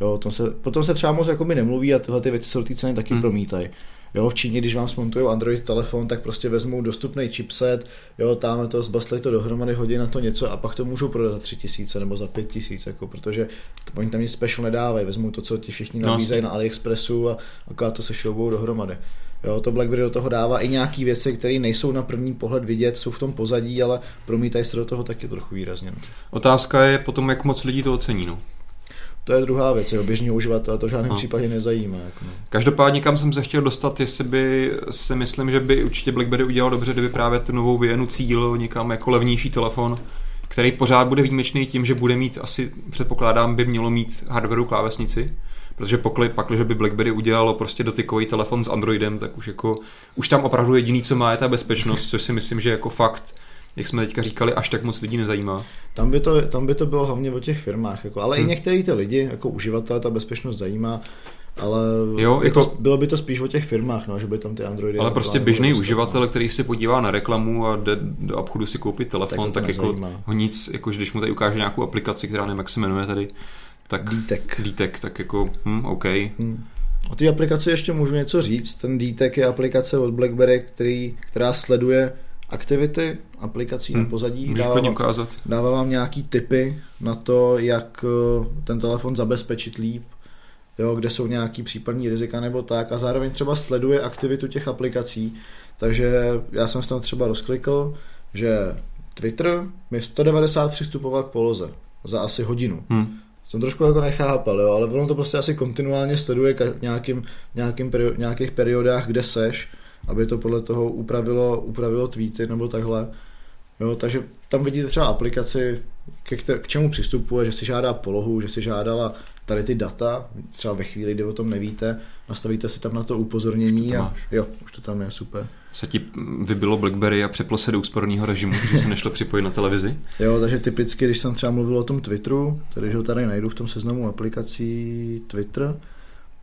Jo, tom se, potom se třeba moc jako mi nemluví a tyhle ty věci se do té ceny taky hmm. promítají. Jo, v Číně, když vám smontují Android telefon, tak prostě vezmou dostupný chipset, jo, tam to, zbastli to dohromady, hodí na to něco a pak to můžou prodat za 3000 nebo za 5000, jako, protože oni tam nic special nedávají, vezmou to, co ti všichni no, nabízejí no, na AliExpressu a akorát to se šloubou dohromady. Jo, to BlackBerry do toho dává i nějaké věci, které nejsou na první pohled vidět, jsou v tom pozadí, ale promítají se do toho taky trochu výrazně. No. Otázka je potom, jak moc lidí to ocení. No. To je druhá věc, jo. běžný uživatel to v žádném no. případě nezajímá. Jako no. Každopádně kam jsem se chtěl dostat, jestli by si myslím, že by určitě BlackBerry udělal dobře, kdyby právě tu novou Vienu cíl někam jako levnější telefon, který pořád bude výjimečný tím, že bude mít asi, předpokládám, by mělo mít hardwareu klávesnici, protože pokud pak, že by BlackBerry udělalo prostě dotykový telefon s Androidem, tak už jako, už tam opravdu jediný, co má, je ta bezpečnost, což si myslím, že jako fakt jak jsme teďka říkali, až tak moc lidí nezajímá. Tam by to, tam by to bylo hlavně o těch firmách, jako, ale hmm. i některý ty lidi, jako uživatel, ta bezpečnost zajímá, ale jo, jako, to, bylo by to spíš o těch firmách, no, že by tam ty Androidy... Ale prostě běžný uživatel, no. který si podívá na reklamu a jde do obchodu si koupit telefon, tak, tak jako ho nic, jako, že když mu tady ukáže nějakou aplikaci, která nevím, jak se jmenuje tady, tak... D-Tech. D-Tech, tak jako, hm, OK. Hmm. O té aplikaci ještě můžu něco říct. Ten D-Tech je aplikace od BlackBerry, který, která sleduje aktivity aplikací hmm. na pozadí. dává vám, ukázat. dává vám nějaký tipy na to, jak eh, ten telefon zabezpečit líp, jo, kde jsou nějaký případní rizika nebo tak a zároveň třeba sleduje aktivitu těch aplikací. Takže já jsem se tam třeba rozklikl, že Twitter mi 190 přistupoval k poloze za asi hodinu. Hmm. Jsem trošku jako nechápal, jo, ale ono to prostě asi kontinuálně sleduje v nějakým, nějakým perio, nějakých periodách, kde seš aby to podle toho upravilo, upravilo tweety nebo takhle. Jo, takže tam vidíte třeba aplikaci, ke kter- k čemu přistupuje, že si žádá polohu, že si žádala tady ty data, třeba ve chvíli, kdy o tom nevíte, nastavíte si tam na to upozornění to a jo, už to tam je, super. Se ti vybilo BlackBerry a přeplo se do úsporného režimu, že se nešlo připojit na televizi? Jo, takže typicky, když jsem třeba mluvil o tom Twitteru, tedy že ho tady najdu v tom seznamu aplikací Twitter,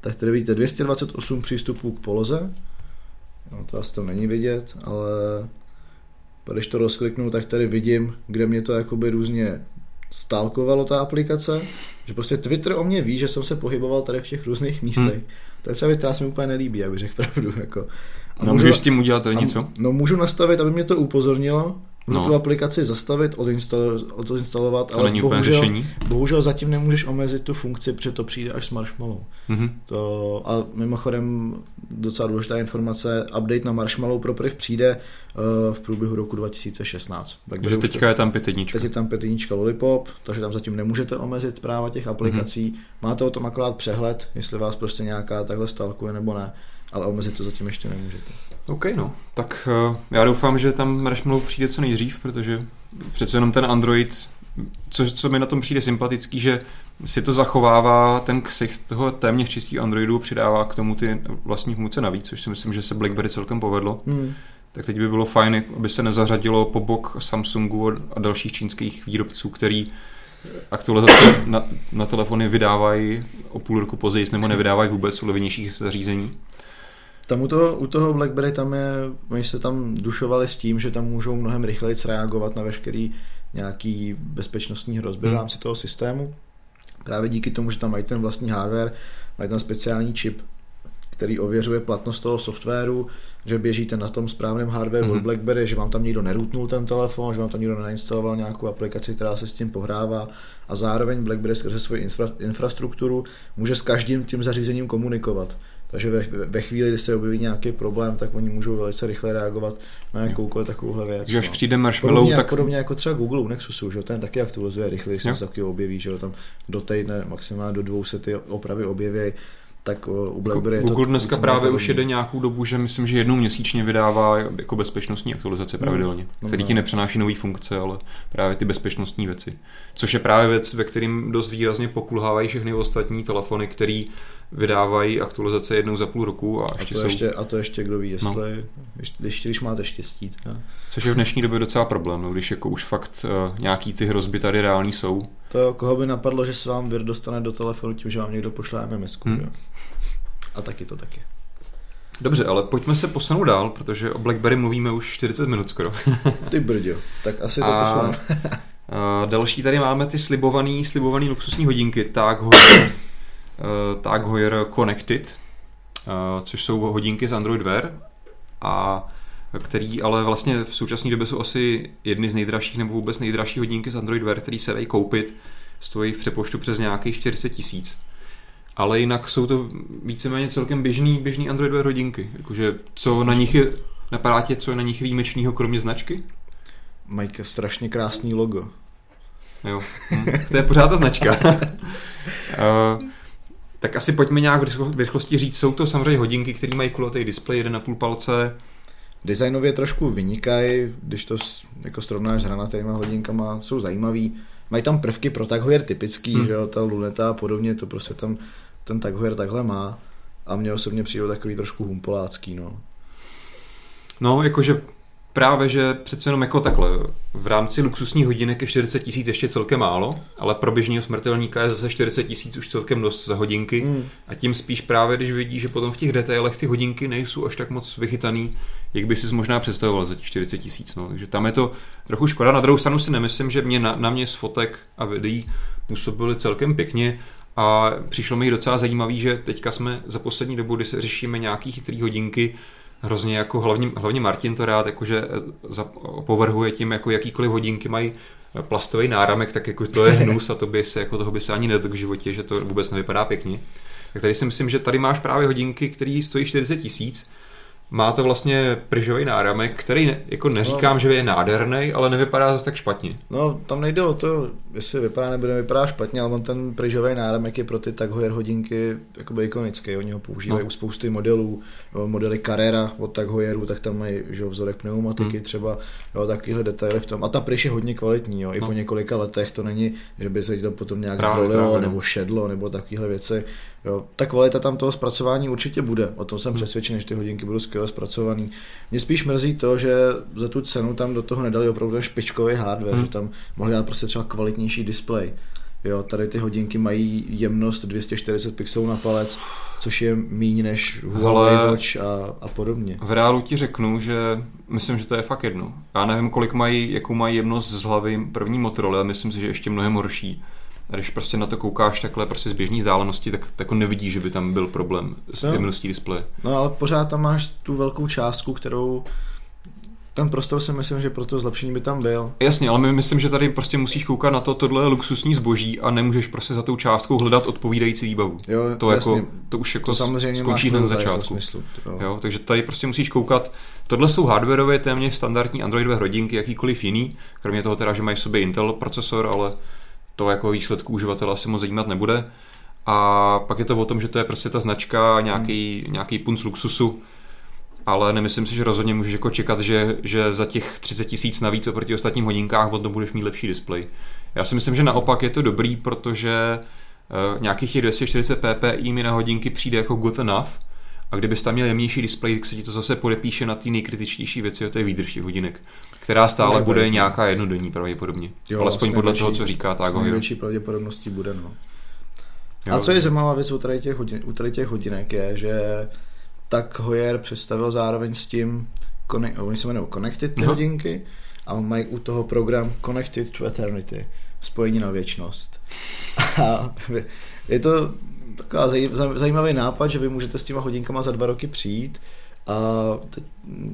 tak tady vidíte 228 přístupů k poloze, No, to asi to není vidět, ale když to rozkliknu, tak tady vidím, kde mě to jakoby různě stálkovalo ta aplikace, že prostě Twitter o mě ví, že jsem se pohyboval tady v těch různých místech. Hmm. To je třeba věc, která se mi úplně nelíbí, jak bych řekl pravdu. Jako. A no, můžu, můžeš s tím udělat tady něco? No můžu nastavit, aby mě to upozornilo, Můžu no. tu aplikaci zastavit, odinstalovat, odinstalovat to ale není bohužel, řešení. bohužel zatím nemůžeš omezit tu funkci, protože to přijde až s Marshmallow. Mm-hmm. To, a mimochodem docela důležitá informace, update na Marshmallow pro Priv přijde uh, v průběhu roku 2016. Takže teďka je tam pětidnička. Teď je tam pětidnička Lollipop, takže tam zatím nemůžete omezit práva těch aplikací. Mm-hmm. Máte o tom akorát přehled, jestli vás prostě nějaká takhle stalkuje nebo ne, ale omezit to zatím ještě nemůžete. OK, no. Tak uh, já doufám, že tam Marshmallow přijde co nejdřív, protože přece jenom ten Android, co, co mi na tom přijde sympatický, že si to zachovává ten ksicht toho téměř čistý Androidu, přidává k tomu ty vlastní funkce navíc, což si myslím, že se BlackBerry celkem povedlo. Hmm. Tak teď by bylo fajn, aby se nezařadilo po bok Samsungu a dalších čínských výrobců, který aktualizace na, na telefony vydávají o půl roku později, nebo nevydávají vůbec u levnějších zařízení. Tam u toho, u toho BlackBerry tam je, oni se tam dušovali s tím, že tam můžou mnohem rychleji reagovat na veškerý nějaký bezpečnostní hrozby hmm. v rámci toho systému. Právě díky tomu, že tam mají ten vlastní hardware, mají tam speciální čip, který ověřuje platnost toho softwaru, že běžíte na tom správném hardware mm-hmm. od BlackBerry, že vám tam někdo neroutnul ten telefon, že vám tam někdo nainstaloval nějakou aplikaci, která se s tím pohrává a zároveň BlackBerry skrze svoji infra, infrastrukturu může s každým tím zařízením komunikovat. Takže ve, ve chvíli, kdy se objeví nějaký problém, tak oni můžou velice rychle reagovat na jakoukoliv takovouhle věc. Že až no. přijde marshmallow, podobně, tak... Podobně jako třeba Google u Nexusu, že ten taky aktualizuje rychle, když se taky objeví, že tam do týdne, maximálně do dvou se ty opravy objeví tak u BlackBerry jako Google to dneska právě už jede nějakou dobu, že myslím, že jednou měsíčně vydává jako bezpečnostní aktualizace no, pravidelně, no, který no. ti nepřenáší nové funkce, ale právě ty bezpečnostní věci. Což je právě věc, ve kterým dost výrazně pokulhávají všechny ostatní telefony, který vydávají aktualizace jednou za půl roku. A, ještě a, to, jsou... ještě, a to ještě kdo ví, jestli, no. ještě, když máte štěstí. Teda. Což je v dnešní době docela problém, no, když jako už fakt uh, nějaký ty hrozby tady reální jsou. To koho by napadlo, že se vám vir dostane do telefonu tím, že vám někdo pošle MMS. Hmm. A taky to taky. Dobře, ale pojďme se posunout dál, protože o BlackBerry mluvíme už 40 minut skoro. *laughs* Ty brďo, tak asi to a, posuneme. další tady máme ty slibovaný, slibovaný luxusní hodinky, Tag Heuer, *coughs* uh, Tag Heuer Connected, uh, což jsou hodinky z Android Wear a který ale vlastně v současné době jsou asi jedny z nejdražších nebo vůbec nejdražší hodinky z Android Wear, který se dají koupit, stojí v přepoštu přes nějakých 40 tisíc ale jinak jsou to víceméně celkem běžný, běžný Android Wear hodinky. Jakože co na nich je, napadá tě, co je na nich výjimečného kromě značky? Mají strašně krásný logo. Jo, hm. to je pořád ta značka. uh, *laughs* tak asi pojďme nějak v rychlosti říct, jsou to samozřejmě hodinky, které mají kulatý displej, 1,5 palce. Designově trošku vynikají, když to jako srovnáš s hranatýma hodinkama, jsou zajímavý. Mají tam prvky pro takhojer typický, hmm. že jo, ta luneta a podobně, to prostě tam ten takhojer takhle má a mě osobně přijde takový trošku humpolácký, no. No, jakože právě, že přece jenom jako takhle, v rámci luxusních hodinek je 40 tisíc ještě celkem málo, ale pro běžného smrtelníka je zase 40 tisíc už celkem dost za hodinky mm. a tím spíš právě, když vidí, že potom v těch detailech ty hodinky nejsou až tak moc vychytaný, jak by si možná představoval za těch 40 tisíc. No. Takže tam je to trochu škoda. Na druhou stranu si nemyslím, že mě na, na mě z fotek a videí působily celkem pěkně a přišlo mi docela zajímavý, že teďka jsme za poslední dobu, kdy se řešíme nějaký chytrý hodinky, hrozně jako hlavně, hlavně Martin to rád jakože povrhuje tím, jako jakýkoliv hodinky mají plastový náramek, tak jako to je *laughs* hnus a to by se, jako toho by se ani nedok v životě, že to vůbec nevypadá pěkně. Tak tady si myslím, že tady máš právě hodinky, které stojí 40 tisíc má to vlastně pryžový náramek, který ne, jako neříkám, no. že je nádherný, ale nevypadá zase tak špatně. No, tam nejde o to, jestli vypadá nebo nevypadá špatně, ale on ten pryžový náramek je pro ty Tag hodinky jakoby ikonický. Oni ho používají no. u spousty modelů. Modely Carrera od Tag Heueru, tak tam mají že, vzorek pneumatiky hmm. třeba, jo, takovýhle detaily v tom. A ta pryž je hodně kvalitní, jo, i no. po několika letech to není, že by se to potom nějak trolilo nebo šedlo nebo takovéhle věci. Jo, ta kvalita tam toho zpracování určitě bude. O tom jsem hmm. přesvědčen, že ty hodinky budou skvěle zpracované. Mě spíš mrzí to, že za tu cenu tam do toho nedali opravdu špičkový hardware, hmm. že tam mohli dát prostě třeba kvalitnější display. Jo, tady ty hodinky mají jemnost 240 pixelů na palec, což je méně než Huawei Watch a, a podobně. V reálu ti řeknu, že myslím, že to je fakt jedno. Já nevím, kolik mají, jakou mají jemnost z hlavy první Motorola, ale myslím si, že ještě mnohem horší. A když prostě na to koukáš takhle prostě z běžné vzdálenosti, tak, tak jako nevidíš, že by tam byl problém s no. jemností displeje. No ale pořád tam máš tu velkou částku, kterou ten prostor si myslím, že pro to zlepšení by tam byl. Jasně, ale my myslím, že tady prostě musíš koukat na to, tohle je luxusní zboží a nemůžeš prostě za tou částkou hledat odpovídající výbavu. Jo, to, jasně, jako, to už jako to samozřejmě skončí na začátku. Smyslu, jo. jo. takže tady prostě musíš koukat, tohle jsou hardwareové téměř standardní Androidové hodinky, jakýkoliv jiný, kromě toho teda, že mají v sobě Intel procesor, ale to jako výsledku uživatele asi moc zajímat nebude. A pak je to o tom, že to je prostě ta značka, nějaký, hmm. nějaký punc luxusu, ale nemyslím si, že rozhodně můžeš jako čekat, že, že za těch 30 tisíc navíc oproti ostatním hodinkách potom budeš mít lepší displej. Já si myslím, že naopak je to dobrý, protože uh, nějakých těch 240 ppi mi na hodinky přijde jako good enough, a kdybyste tam měl jemnější displej, tak se ti to zase podepíše na ty nejkritičtější věci, a to je výdrž těch hodinek, která stále bude nějaká jednodenní pravděpodobně. Jo, Alespoň podle toho, co říká tak. Největší pravděpodobností bude, no. Jo. A co je zajímavá věc u tady těch, hodin, u tady těch hodinek je, že tak Hoyer představil zároveň s tím, oni se jmenují Connected ty no. hodinky a mají u toho program Connected to Eternity, spojení na věčnost. *laughs* A je to taková zajímavý nápad, že vy můžete s těma hodinkama za dva roky přijít a teď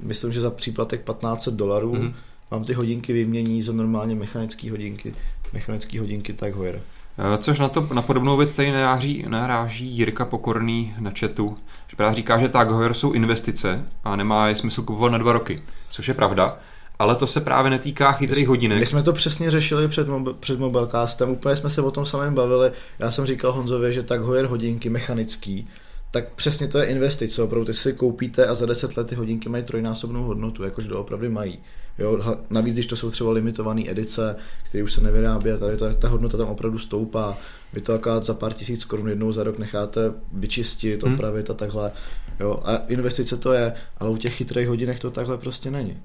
myslím, že za příplatek 1500 dolarů mm-hmm. vám ty hodinky vymění za normálně mechanické hodinky, mechanické hodinky tak Hoyer. Eh, což na, to, na podobnou věc tady naráží, naráží Jirka Pokorný na chatu. Že právě říká, že tak Hoyer jsou investice a nemá je smysl kupovat na dva roky. Což je pravda. Ale to se právě netýká chytrých hodinek. My jsme to přesně řešili před, mob- před Mobilecastem, úplně jsme se o tom samém bavili. Já jsem říkal Honzově, že tak Hoyer hodinky mechanický, tak přesně to je investice. Opravdu ty si koupíte a za deset let ty hodinky mají trojnásobnou hodnotu, jakož doopravdy mají. Jo, navíc, když to jsou třeba limitované edice, které už se nevyrábí a tady ta, ta hodnota tam opravdu stoupá. Vy to akorát za pár tisíc korun jednou za rok necháte vyčistit, hmm. opravit a takhle. Jo, a investice to je, ale u těch chytrých hodinek to takhle prostě není.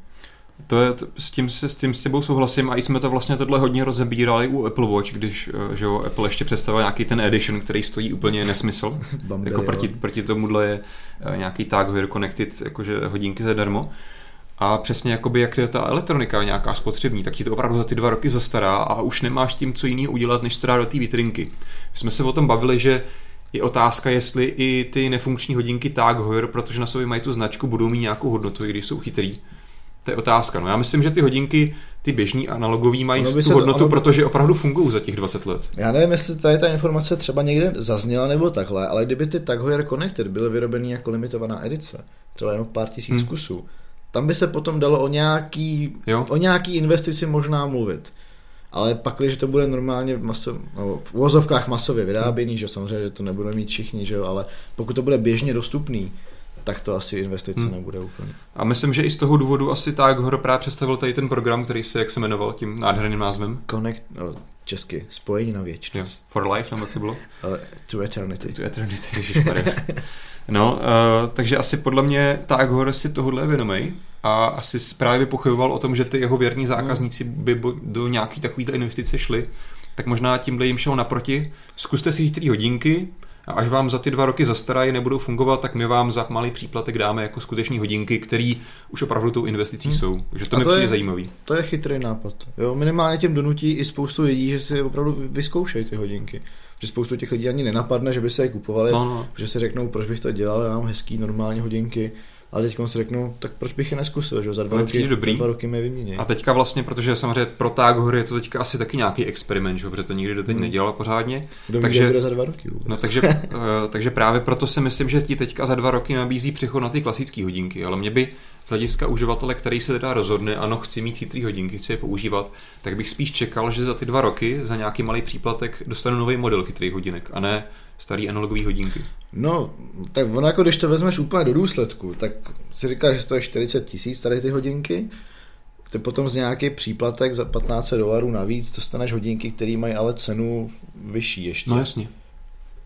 To je, s tím, s tím s tebou souhlasím a i jsme to vlastně tohle hodně rozebírali u Apple Watch, když eh, že jo, Apple ještě představil nějaký ten edition, který stojí úplně nesmysl. *laughs* Bambili, jako proti, proti tomuhle je eh, nějaký tag Wear Connected, jakože hodinky zadarmo. A přesně jakoby jak je ta elektronika nějaká spotřební, tak ti to opravdu za ty dva roky zastará a už nemáš tím co jiného udělat, než to do té vitrinky. My jsme se o tom bavili, že je otázka, jestli i ty nefunkční hodinky Tag Heuer, protože na sobě mají tu značku, budou mít nějakou hodnotu, i když jsou chytrý. To je otázka. No já myslím, že ty hodinky, ty běžní analogový mají tu se, hodnotu, ono... protože opravdu fungují za těch 20 let. Já nevím, jestli tady ta informace třeba někde zazněla nebo takhle, ale kdyby ty Tag Heuer Connected byly vyrobeny jako limitovaná edice, třeba jenom pár tisíc hmm. kusů, tam by se potom dalo o nějaký, jo? o nějaký investici možná mluvit. Ale pak, když to bude normálně maso, no, v uvozovkách masově vyráběný, že samozřejmě, že to nebudeme mít všichni, že jo, ale pokud to bude běžně dostupný, tak to asi investice hmm. nebude úplně. A myslím, že i z toho důvodu asi tak ho právě představil tady ten program, který se, jak se jmenoval, tím nádherným názvem. Connect, no, česky, spojení na věčnost. Yeah. For life, nebo jak to bylo? Uh, *laughs* to eternity. To eternity, No, uh, takže asi podle mě tak Hore si tohle vědomej a asi právě pochyboval o tom, že ty jeho věrní zákazníci by do nějaký takovýhle investice šli, tak možná tímhle jim šel naproti. Zkuste si chytrý hodinky, a až vám za ty dva roky zastarají, nebudou fungovat, tak my vám za malý příplatek dáme jako skuteční hodinky, které už opravdu tou investicí hmm. jsou. Takže to, mi přijde zajímavý. To je chytrý nápad. Jo, minimálně těm donutí i spoustu lidí, že si opravdu vyzkoušejí ty hodinky. Že spoustu těch lidí ani nenapadne, že by se je kupovali, no, no. že si řeknou, proč bych to dělal, já mám hezký normální hodinky ale teď si řeknu, tak proč bych je neskusil, že za dva, roky, dobrý. dva roky mě vymění. A teďka vlastně, protože samozřejmě pro Tag hory je to teďka asi taky nějaký experiment, že? protože to nikdy doteď hmm. nedělal pořádně. Kdo takže, bude za dva roky vůbec. No, takže, uh, *laughs* takže právě proto si myslím, že ti teďka za dva roky nabízí přechod na ty klasické hodinky, ale mě by z hlediska uživatele, který se teda rozhodne, ano, chci mít chytrý hodinky, chci je používat, tak bych spíš čekal, že za ty dva roky, za nějaký malý příplatek, dostanu nový model chytrých hodinek a ne starý analogové hodinky. No, tak ono jako když to vezmeš úplně do důsledku, tak si říkáš, že to je 40 tisíc tady ty hodinky, ty potom z nějaký příplatek za 15 dolarů navíc dostaneš hodinky, které mají ale cenu vyšší ještě. No jasně.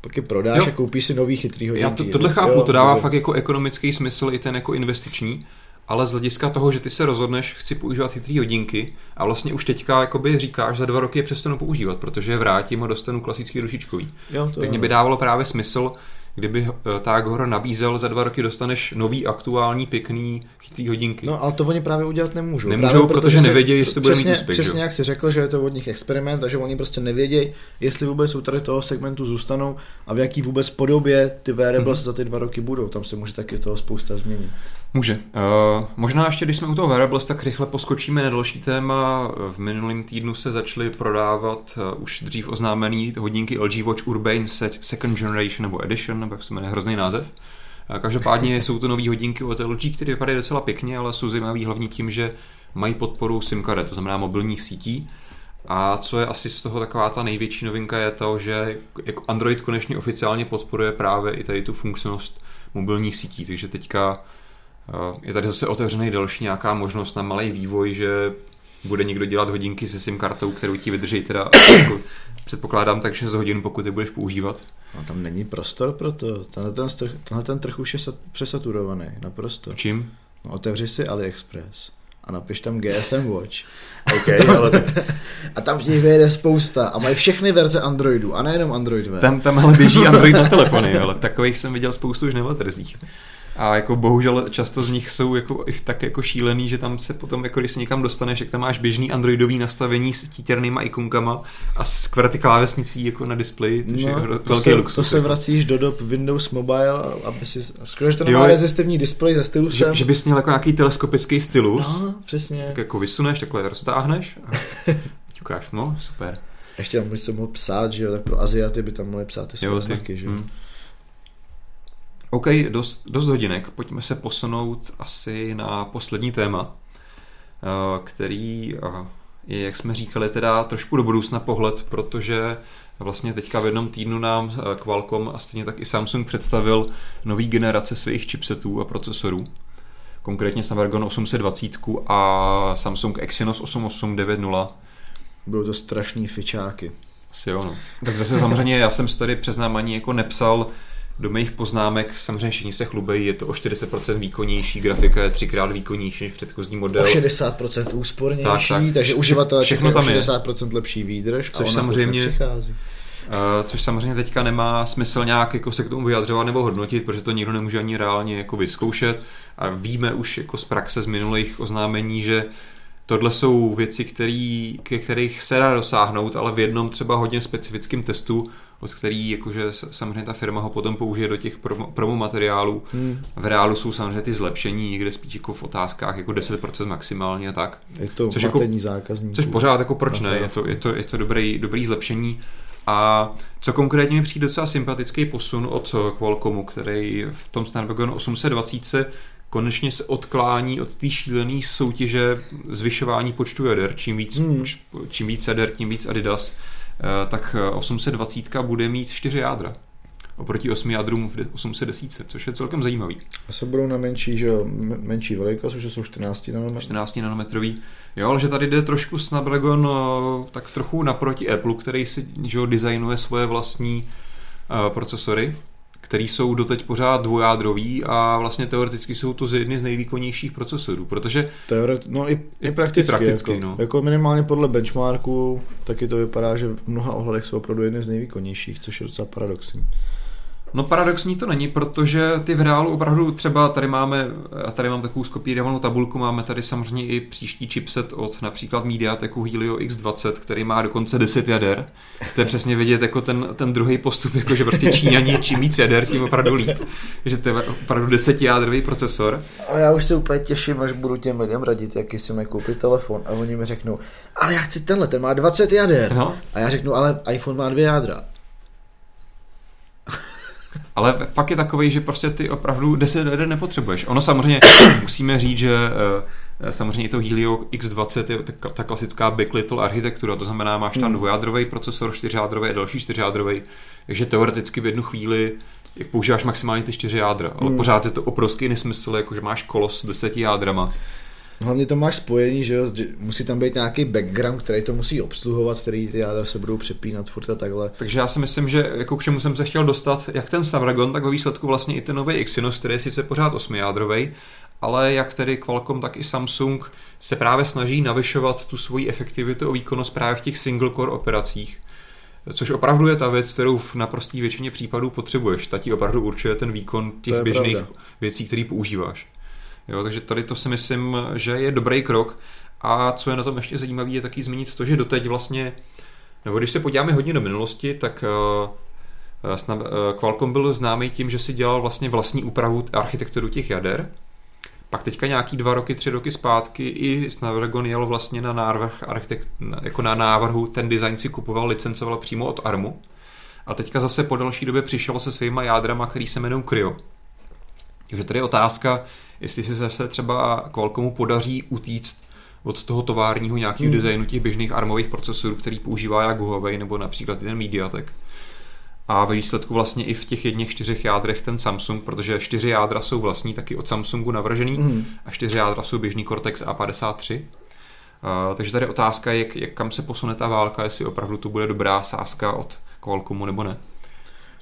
Pak je prodáš jo. a koupíš si nový chytrý hodinky. Já to, tohle chápu, jo, to dává to fakt jako ekonomický smysl i ten jako investiční, ale z hlediska toho, že ty se rozhodneš, chci používat chytrý hodinky a vlastně už teďka jakoby říkáš, za dva roky je přestanu používat, protože je vrátím a dostanu klasický ručičkový. Jo, to tak mě by dávalo právě smysl, kdyby eh, tak hora nabízel, za dva roky dostaneš nový, aktuální, pěkný, chytrý hodinky. No ale to oni právě udělat nemůžou. Nemůžou, právě protože nevědějí, jestli to bude přesně, mít úspěch. Přesně jak jsi řekl, že je to od nich experiment a že oni prostě nevědějí, jestli vůbec u tady toho segmentu zůstanou a v jaký vůbec podobě ty wearables mm-hmm. za ty dva roky budou. Tam se může taky toho spousta změnit. Může. Uh, možná ještě, když jsme u toho wearables, tak rychle poskočíme na další téma. V minulém týdnu se začaly prodávat uh, už dřív oznámený hodinky LG Watch Urbane Second Generation nebo Edition, nebo jak se jmenuje hrozný název. Uh, každopádně *laughs* jsou to nové hodinky od LG, které vypadají docela pěkně, ale jsou zajímavé hlavně tím, že mají podporu SIM karet, to znamená mobilních sítí. A co je asi z toho taková ta největší novinka je to, že jako Android konečně oficiálně podporuje právě i tady tu funkčnost mobilních sítí, takže teďka je tady zase otevřený další nějaká možnost na malý vývoj, že bude někdo dělat hodinky se SIM kartou, kterou ti vydrží teda jako předpokládám tak 6 hodin, pokud je budeš používat. No, tam není prostor pro to. Tenhle ten, trh, tenhle ten trh už je přesaturovaný, naprosto. Čím? No, otevři si AliExpress a napiš tam GSM Watch. *laughs* OK, ale tak... A tam těch vyjede spousta a mají všechny verze Androidu a nejenom Android V. Tam, tam ale běží Android na *laughs* telefony, ale takových jsem viděl spoustu už na trzích. A jako bohužel často z nich jsou jako, tak jako šílený, že tam se potom, jako když se někam dostaneš, jak tam máš běžný androidový nastavení s títěrnýma ikonkama a s kvrty klávesnicí jako na displeji, což no, je velký to se, luxus. To se jako. vracíš do dob Windows Mobile, aby si, skoro, že to nemá rezistivní displej ze stylu že, že, bys měl jako nějaký teleskopický stylus. No, přesně. Tak jako vysuneš, takhle roztáhneš a *laughs* ukáž, no, super. Ještě tam bys se mohl psát, že jo, tak pro Aziaty by tam mohli psát ty své znaky, že jo. Hmm. OK, dost, dost hodinek. Pojďme se posunout asi na poslední téma, eh, který eh, je, jak jsme říkali, teda trošku do budoucna pohled, protože vlastně teďka v jednom týdnu nám eh, Qualcomm a stejně tak i Samsung představil nový generace svých chipsetů a procesorů. Konkrétně Snapdragon 820 a Samsung Exynos 8890. Budou to strašný fičáky. Asi jo, no. Tak zase samozřejmě já jsem si tady přiznám ani jako nepsal do mých poznámek samozřejmě všichni se chlubejí, je to o 40% výkonnější, grafika je třikrát výkonnější než předchozí model. O 60% úspornější, tak, tak, takže uživatel všechno tam o 60% je. lepší výdrž což samozřejmě, přichází. Uh, což samozřejmě teďka nemá smysl nějak jako se k tomu vyjadřovat nebo hodnotit, protože to nikdo nemůže ani reálně jako vyzkoušet a víme už jako z praxe z minulých oznámení, že tohle jsou věci, který, ke kterých se dá dosáhnout, ale v jednom třeba hodně specifickém testu od který jakože samozřejmě ta firma ho potom použije do těch promo, promo materiálů. Hmm. V reálu jsou samozřejmě ty zlepšení, někde spíš jako v otázkách jako 10% maximálně a tak. Je to což jako, zákazníků. Což pořád jako proč ne, je to, je to, je to dobrý, dobrý zlepšení. A co konkrétně mi přijde docela sympatický posun od Qualcommu, který v tom Snapdragon 820 konečně se odklání od té šílené soutěže zvyšování počtu jader. Čím víc, hmm. čím víc jader, tím víc Adidas. Eh, tak 820 bude mít 4 jádra oproti 8 jádrům v 810, což je celkem zajímavý. A se budou na menší, že jo, menší velikost, už jsou 14 nanometrový. 14 nanometrový. Jo, ale že tady jde trošku Snapdragon eh, tak trochu naproti Apple, který si že jo, designuje svoje vlastní procesory, který jsou doteď pořád dvojádrový a vlastně teoreticky jsou to z jedny z nejvýkonnějších procesorů, protože... Teoret, no i, i prakticky, i prakticky jako, no. jako minimálně podle benchmarku, taky to vypadá, že v mnoha ohledech jsou opravdu jedny z nejvýkonnějších, což je docela paradoxní. No paradoxní to není, protože ty v reálu opravdu třeba tady máme, a tady mám takovou skopírovanou tabulku, máme tady samozřejmě i příští chipset od například Mediateku Helio X20, který má dokonce 10 jader. To je přesně vidět jako ten, ten druhý postup, jako že prostě Číňani čím víc jader, tím opravdu líp. Že to je opravdu 10 jádrový procesor. A já už se úplně těším, až budu těm lidem radit, jaký si mi koupit telefon a oni mi řeknou, ale já chci tenhle, ten má 20 jader. No. A já řeknu, ale iPhone má dvě jádra. Ale fakt je takový, že prostě ty opravdu 10 jader nepotřebuješ. Ono samozřejmě *coughs* musíme říct, že eh, samozřejmě to Helio X20 je ta klasická Big Little architektura, to znamená, máš tam hmm. dvojádrový procesor, čtyřjádrový a další čtyřjádrový, takže teoreticky v jednu chvíli jak používáš maximálně ty čtyři jádra, ale hmm. pořád je to obrovský nesmysl, jakože máš kolos s deseti jádrama Hlavně to máš spojený, že jo, musí tam být nějaký background, který to musí obsluhovat, který ty jádra se budou přepínat furt a takhle. Takže já si myslím, že jako k čemu jsem se chtěl dostat, jak ten Snapdragon, tak ve výsledku vlastně i ten nový Exynos, který je sice pořád osmijádrový, ale jak tedy Qualcomm, tak i Samsung se právě snaží navyšovat tu svoji efektivitu a výkonnost právě v těch single core operacích. Což opravdu je ta věc, kterou v naprosté většině případů potřebuješ. Ta ti opravdu určuje ten výkon těch běžných pravda. věcí, které používáš. Jo, takže tady to si myslím, že je dobrý krok. A co je na tom ještě zajímavé, je taky zmínit to, že doteď vlastně, nebo když se podíváme hodně do minulosti, tak uh, snad, uh, Qualcomm byl známý tím, že si dělal vlastně vlastní úpravu architekturu těch jader. Pak teďka nějaký dva roky, tři roky zpátky i Snapdragon jel vlastně na návrh architekt, jako na návrhu, ten design si kupoval, licencoval přímo od ARMu. A teďka zase po další době přišel se svýma jádrama, který se jmenují Cryo. Takže tady je otázka, jestli se zase třeba Qualcommu podaří utíct od toho továrního nějakého hmm. designu těch běžných armových procesorů, který používá jak Huawei nebo například ten MediaTek. A ve výsledku vlastně i v těch jedných čtyřech jádrech ten Samsung, protože čtyři jádra jsou vlastní taky od Samsungu navržený hmm. a čtyři jádra jsou běžný Cortex A53. Uh, takže tady otázka je, jak, jak kam se posune ta válka, jestli opravdu to bude dobrá sázka od Qualcommu nebo ne.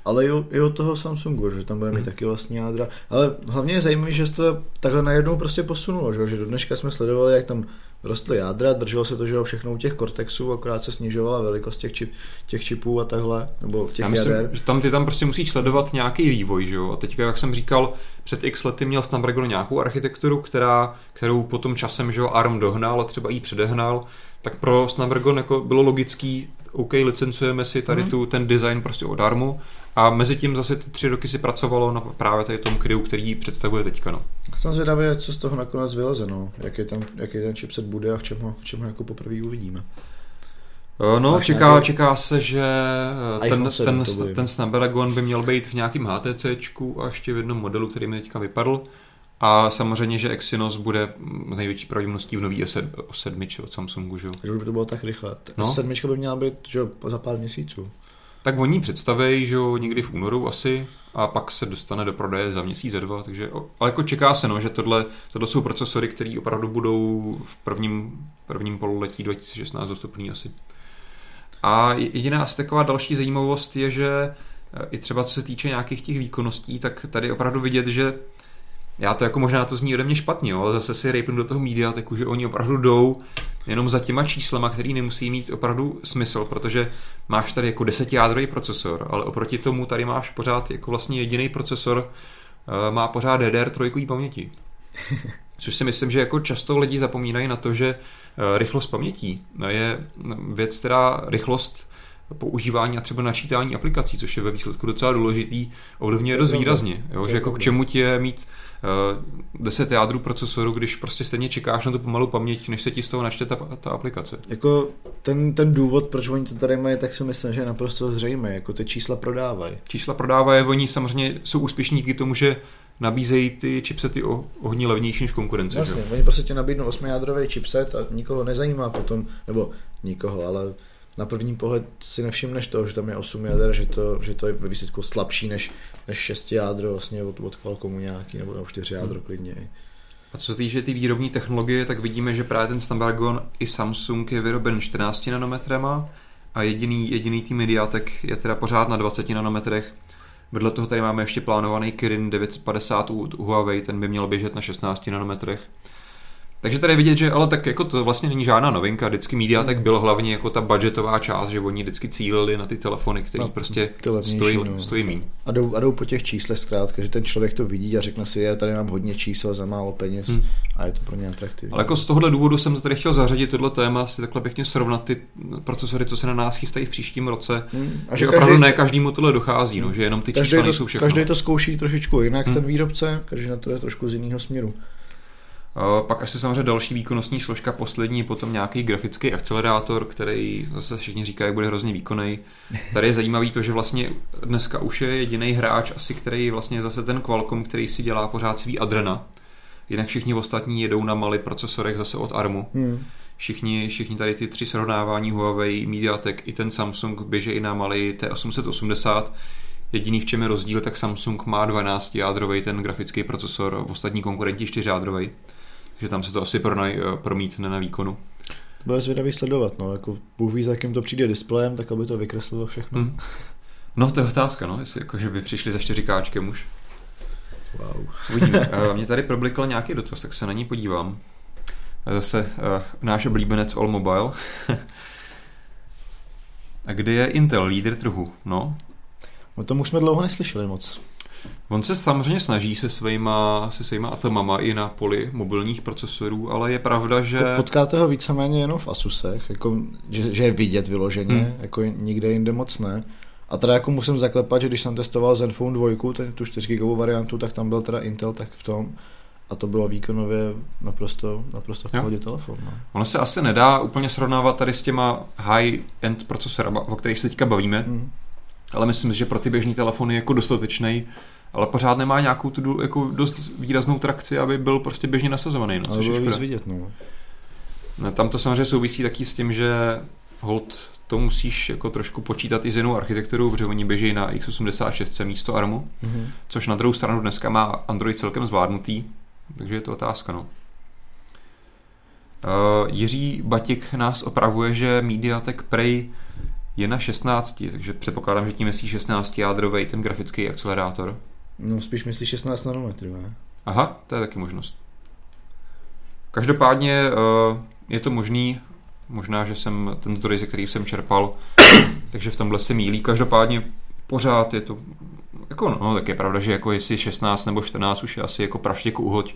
Ale i, i od toho Samsungu, že tam bude mít hmm. taky vlastní jádra. Ale hlavně je zajímavé, že se to takhle najednou prostě posunulo, že, že do dneška jsme sledovali, jak tam rostly jádra, drželo se to, že všechno u těch kortexů, akorát se snižovala velikost těch, čip, těch čipů a takhle, nebo těch Já myslím, jader. Že tam ty tam prostě musíš sledovat nějaký vývoj, že jo? A teďka, jak jsem říkal, před x lety měl Snapdragon nějakou architekturu, která, kterou potom časem, že jo, ARM dohnal a třeba i předehnal, tak pro Snapdragon jako bylo logický, OK, licencujeme si tady mm. tu, ten design prostě od ARMu a mezi tím zase ty tři roky si pracovalo na právě tady tom kryu, který představuje teďka. No. Jsem zvědavý, co z toho nakonec vyleze, no. jaký, tam, jaký ten chipset bude a v čem ho, v čem ho jako poprvé uvidíme. Eh, no, čeká, nějaký... čeká se, že eh, ten, ten, ten Snapdragon by měl být v nějakém HTC a ještě v jednom modelu, který mi teďka vypadl. A samozřejmě, že Exynos bude největší pravděpodobností v nový S7 od Samsungu. Že? Takže už by to bylo tak rychle. No? S7 by měla být že, za pár měsíců. Tak oni představí, že jo, někdy v únoru asi a pak se dostane do prodeje za měsíc, za dva, takže, ale jako čeká se, no, že tohle, tohle jsou procesory, které opravdu budou v prvním, prvním pololetí 2016 dostupný asi. A jediná asi taková další zajímavost je, že e, i třeba co se týče nějakých těch výkonností, tak tady opravdu vidět, že já to jako možná to zní ode mě špatně, jo, ale zase si rejpnu do toho mediateku, že oni opravdu jdou jenom za těma číslama, který nemusí mít opravdu smysl, protože máš tady jako desetijádrový procesor, ale oproti tomu tady máš pořád jako vlastně jediný procesor, eh, má pořád DDR3 paměti. *laughs* Což si myslím, že jako často lidi zapomínají na to, že eh, rychlost pamětí je věc, která rychlost používání a třeba načítání aplikací, což je ve výsledku docela důležitý, ovlivňuje dost výrazně. Jo? Že jako k čemu je mít 10 eh, jádrů procesoru, když prostě stejně čekáš na tu pomalou paměť, než se ti z toho načte ta, ta aplikace. Jako ten, ten důvod, proč oni to tady mají, tak si myslím, že je naprosto zřejmé. Jako ty čísla prodávají. Čísla prodávají, oni samozřejmě jsou úspěšní díky tomu, že nabízejí ty chipsety o, o hodně levnější než konkurence. Jasně, oni prostě ti nabídnou 8-jádrový chipset a nikoho nezajímá potom, nebo nikoho, ale na první pohled si nevšimneš toho, že tam je 8 jader, že to, že to je ve výsledku slabší než, než 6 jádro vlastně od, od Qualcommu nějaký, nebo, nebo 4 jádro hmm. klidně. A co se týče ty výrobní technologie, tak vidíme, že právě ten Snapdragon i Samsung je vyroben 14 nanometrema a jediný, jediný tým Mediatek je teda pořád na 20 nanometrech. Vedle toho tady máme ještě plánovaný Kirin 950 u Huawei, ten by měl běžet na 16 nanometrech. Takže tady vidět, že ale tak jako to vlastně není žádná novinka. Vždycky Mediatek byl hlavně jako ta budgetová část, že oni vždycky cílili na ty telefony, které no, prostě stojí, no. stojí méně. A jdou, a jdou po těch číslech zkrátka, že ten člověk to vidí a řekne si, já tady mám hodně čísel za málo peněz hmm. a je to pro ně atraktivní. Ale jako z tohohle důvodu jsem tady chtěl zařadit tohle téma, si takhle pěkně srovnat ty procesory, co se na nás chystají v příštím roce. Hmm. A že, že každý, opravdu ne každému tohle dochází, no, že jenom ty čísla to, jsou všechno. Každý to zkouší trošičku jinak, hmm. ten výrobce, každý na to je trošku z jiného směru. Pak asi samozřejmě další výkonnostní složka, poslední, potom nějaký grafický akcelerátor, který zase všichni říkají, bude hrozně výkonný. Tady je zajímavý to, že vlastně dneska už je jediný hráč asi, který vlastně zase ten Qualcomm, který si dělá pořád svý Adrena. Jinak všichni ostatní jedou na malý procesorech zase od ARMu. Hmm. Všichni, všichni tady ty tři srovnávání Huawei, MediaTek i ten Samsung běží i na malý T880. Jediný v čem je rozdíl, tak Samsung má 12 jádrový ten grafický procesor, ostatní konkurenti 4 jádrový že tam se to asi pronaj, eh, promítne na výkonu. To bude zvědavý sledovat, no, jako Bůh ví, za jakým to přijde displejem, tak aby to vykreslilo všechno. Hmm. No, to je otázka, no, jestli jako, že by přišli za 4Káčkem už. Wow. Uvidíme. *laughs* Eh, mě tady problikl nějaký dotaz, tak se na ní podívám. Eh, zase náš oblíbenec All Mobile. *laughs* A kde je Intel, lídr trhu? No. O tom už jsme dlouho neslyšeli moc. On se samozřejmě snaží se svýma, se svýma atomama i na poli mobilních procesorů, ale je pravda, že... Potkáte ho víceméně jenom v Asusech, jako, že, že je vidět vyloženě, hmm. jako nikde jinde moc ne. A teda jako musím zaklepat, že když jsem testoval Zenfone 2, ten, tu 4 GB variantu, tak tam byl teda Intel tak v tom. a to bylo výkonově naprosto, naprosto v pohodě telefon. No. Ono se asi nedá úplně srovnávat tady s těma high-end procesory, o kterých se teďka bavíme, mm. ale myslím, že pro ty běžní telefony je jako dostatečný, ale pořád nemá nějakou tu jako dost výraznou trakci, aby byl prostě běžně nasazovaný. No, ale což bylo je vidět, no. no. Tam to samozřejmě souvisí taky s tím, že hold to musíš jako trošku počítat i s jinou architekturou, protože oni běží na x86 místo ARMu, mm-hmm. což na druhou stranu dneska má Android celkem zvládnutý, takže je to otázka, no. Uh, Jiří Batik nás opravuje, že MediaTek Prey je na 16, takže předpokládám, že tím myslí 16 jádrový ten grafický akcelerátor. No spíš myslí 16 nanometrů, ne? Aha, to je taky možnost. Každopádně uh, je to možný, možná, že jsem ten zdroj, ze který jsem čerpal, *coughs* takže v tomhle se mílí. Každopádně pořád je to, jako no, tak je pravda, že jako jestli 16 nebo 14 už je asi jako praštěk uhoď.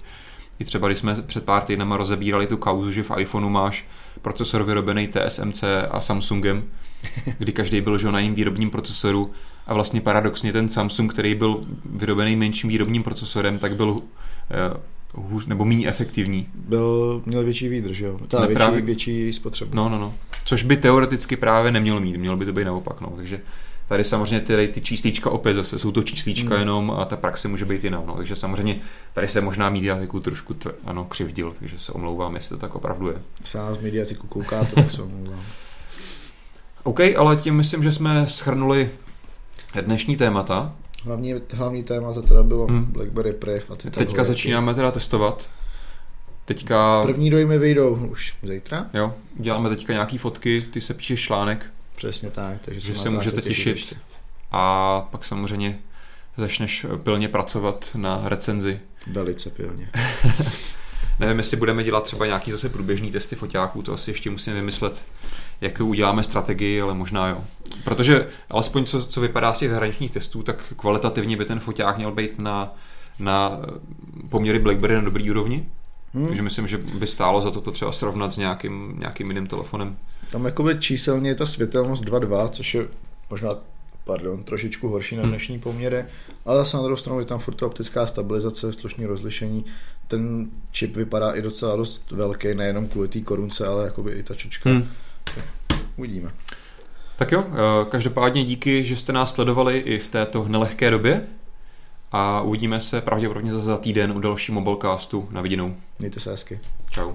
I třeba, když jsme před pár týdnama rozebírali tu kauzu, že v iPhoneu máš procesor vyrobený TSMC a Samsungem, *laughs* kdy každý byl že na jiným výrobním procesoru a vlastně paradoxně ten Samsung, který byl vyrobený menším výrobním procesorem, tak byl eh, hůř, nebo méně efektivní. Byl, měl větší výdrž, jo? Ta větší, právě... větší spotřebu. No, no, no. Což by teoreticky právě nemělo mít, mělo by to být naopak, no. Takže tady samozřejmě ty, ty číslíčka opět zase jsou to číslíčka mm. jenom a ta praxe může být jiná, no. Takže samozřejmě tady se možná mediatiku trošku tv, ano, křivdil, takže se omlouvám, jestli to tak opravdu je. Se nás mediatiku koukáte, tak se omlouvám. *laughs* OK, ale tím myslím, že jsme schrnuli dnešní témata. Hlavní, hlavní téma to teda bylo hmm. BlackBerry Prev a ty Teďka začínáme teda testovat. Teďka... První dojmy vyjdou už zítra. Jo, děláme teďka nějaký fotky, ty se píšeš článek. Přesně tak, takže že se můžete těšit. těšit. A pak samozřejmě začneš pilně pracovat na recenzi. Velice pilně. *laughs* Nevím, jestli budeme dělat třeba nějaký zase průběžný testy foťáků, to asi ještě musíme vymyslet, jakou uděláme strategii, ale možná jo. Protože alespoň co, co vypadá z těch zahraničních testů, tak kvalitativně by ten foťák měl být na, na poměry BlackBerry na dobrý úrovni. Hmm. Takže myslím, že by stálo za to to třeba srovnat s nějakým, nějakým jiným telefonem. Tam jakoby číselně je ta světelnost 2.2, což je možná pardon, trošičku horší na hmm. dnešní poměry, ale zase na druhou stranu je tam furt optická stabilizace, slušný rozlišení. Ten čip vypadá i docela dost velký, nejenom kvůli té korunce, ale jakoby i ta čočka. Hmm. uvidíme. Tak jo, eh, každopádně díky, že jste nás sledovali i v této nelehké době a uvidíme se pravděpodobně za týden u další mobilecastu. Na viděnou. Mějte se hezky. Čau.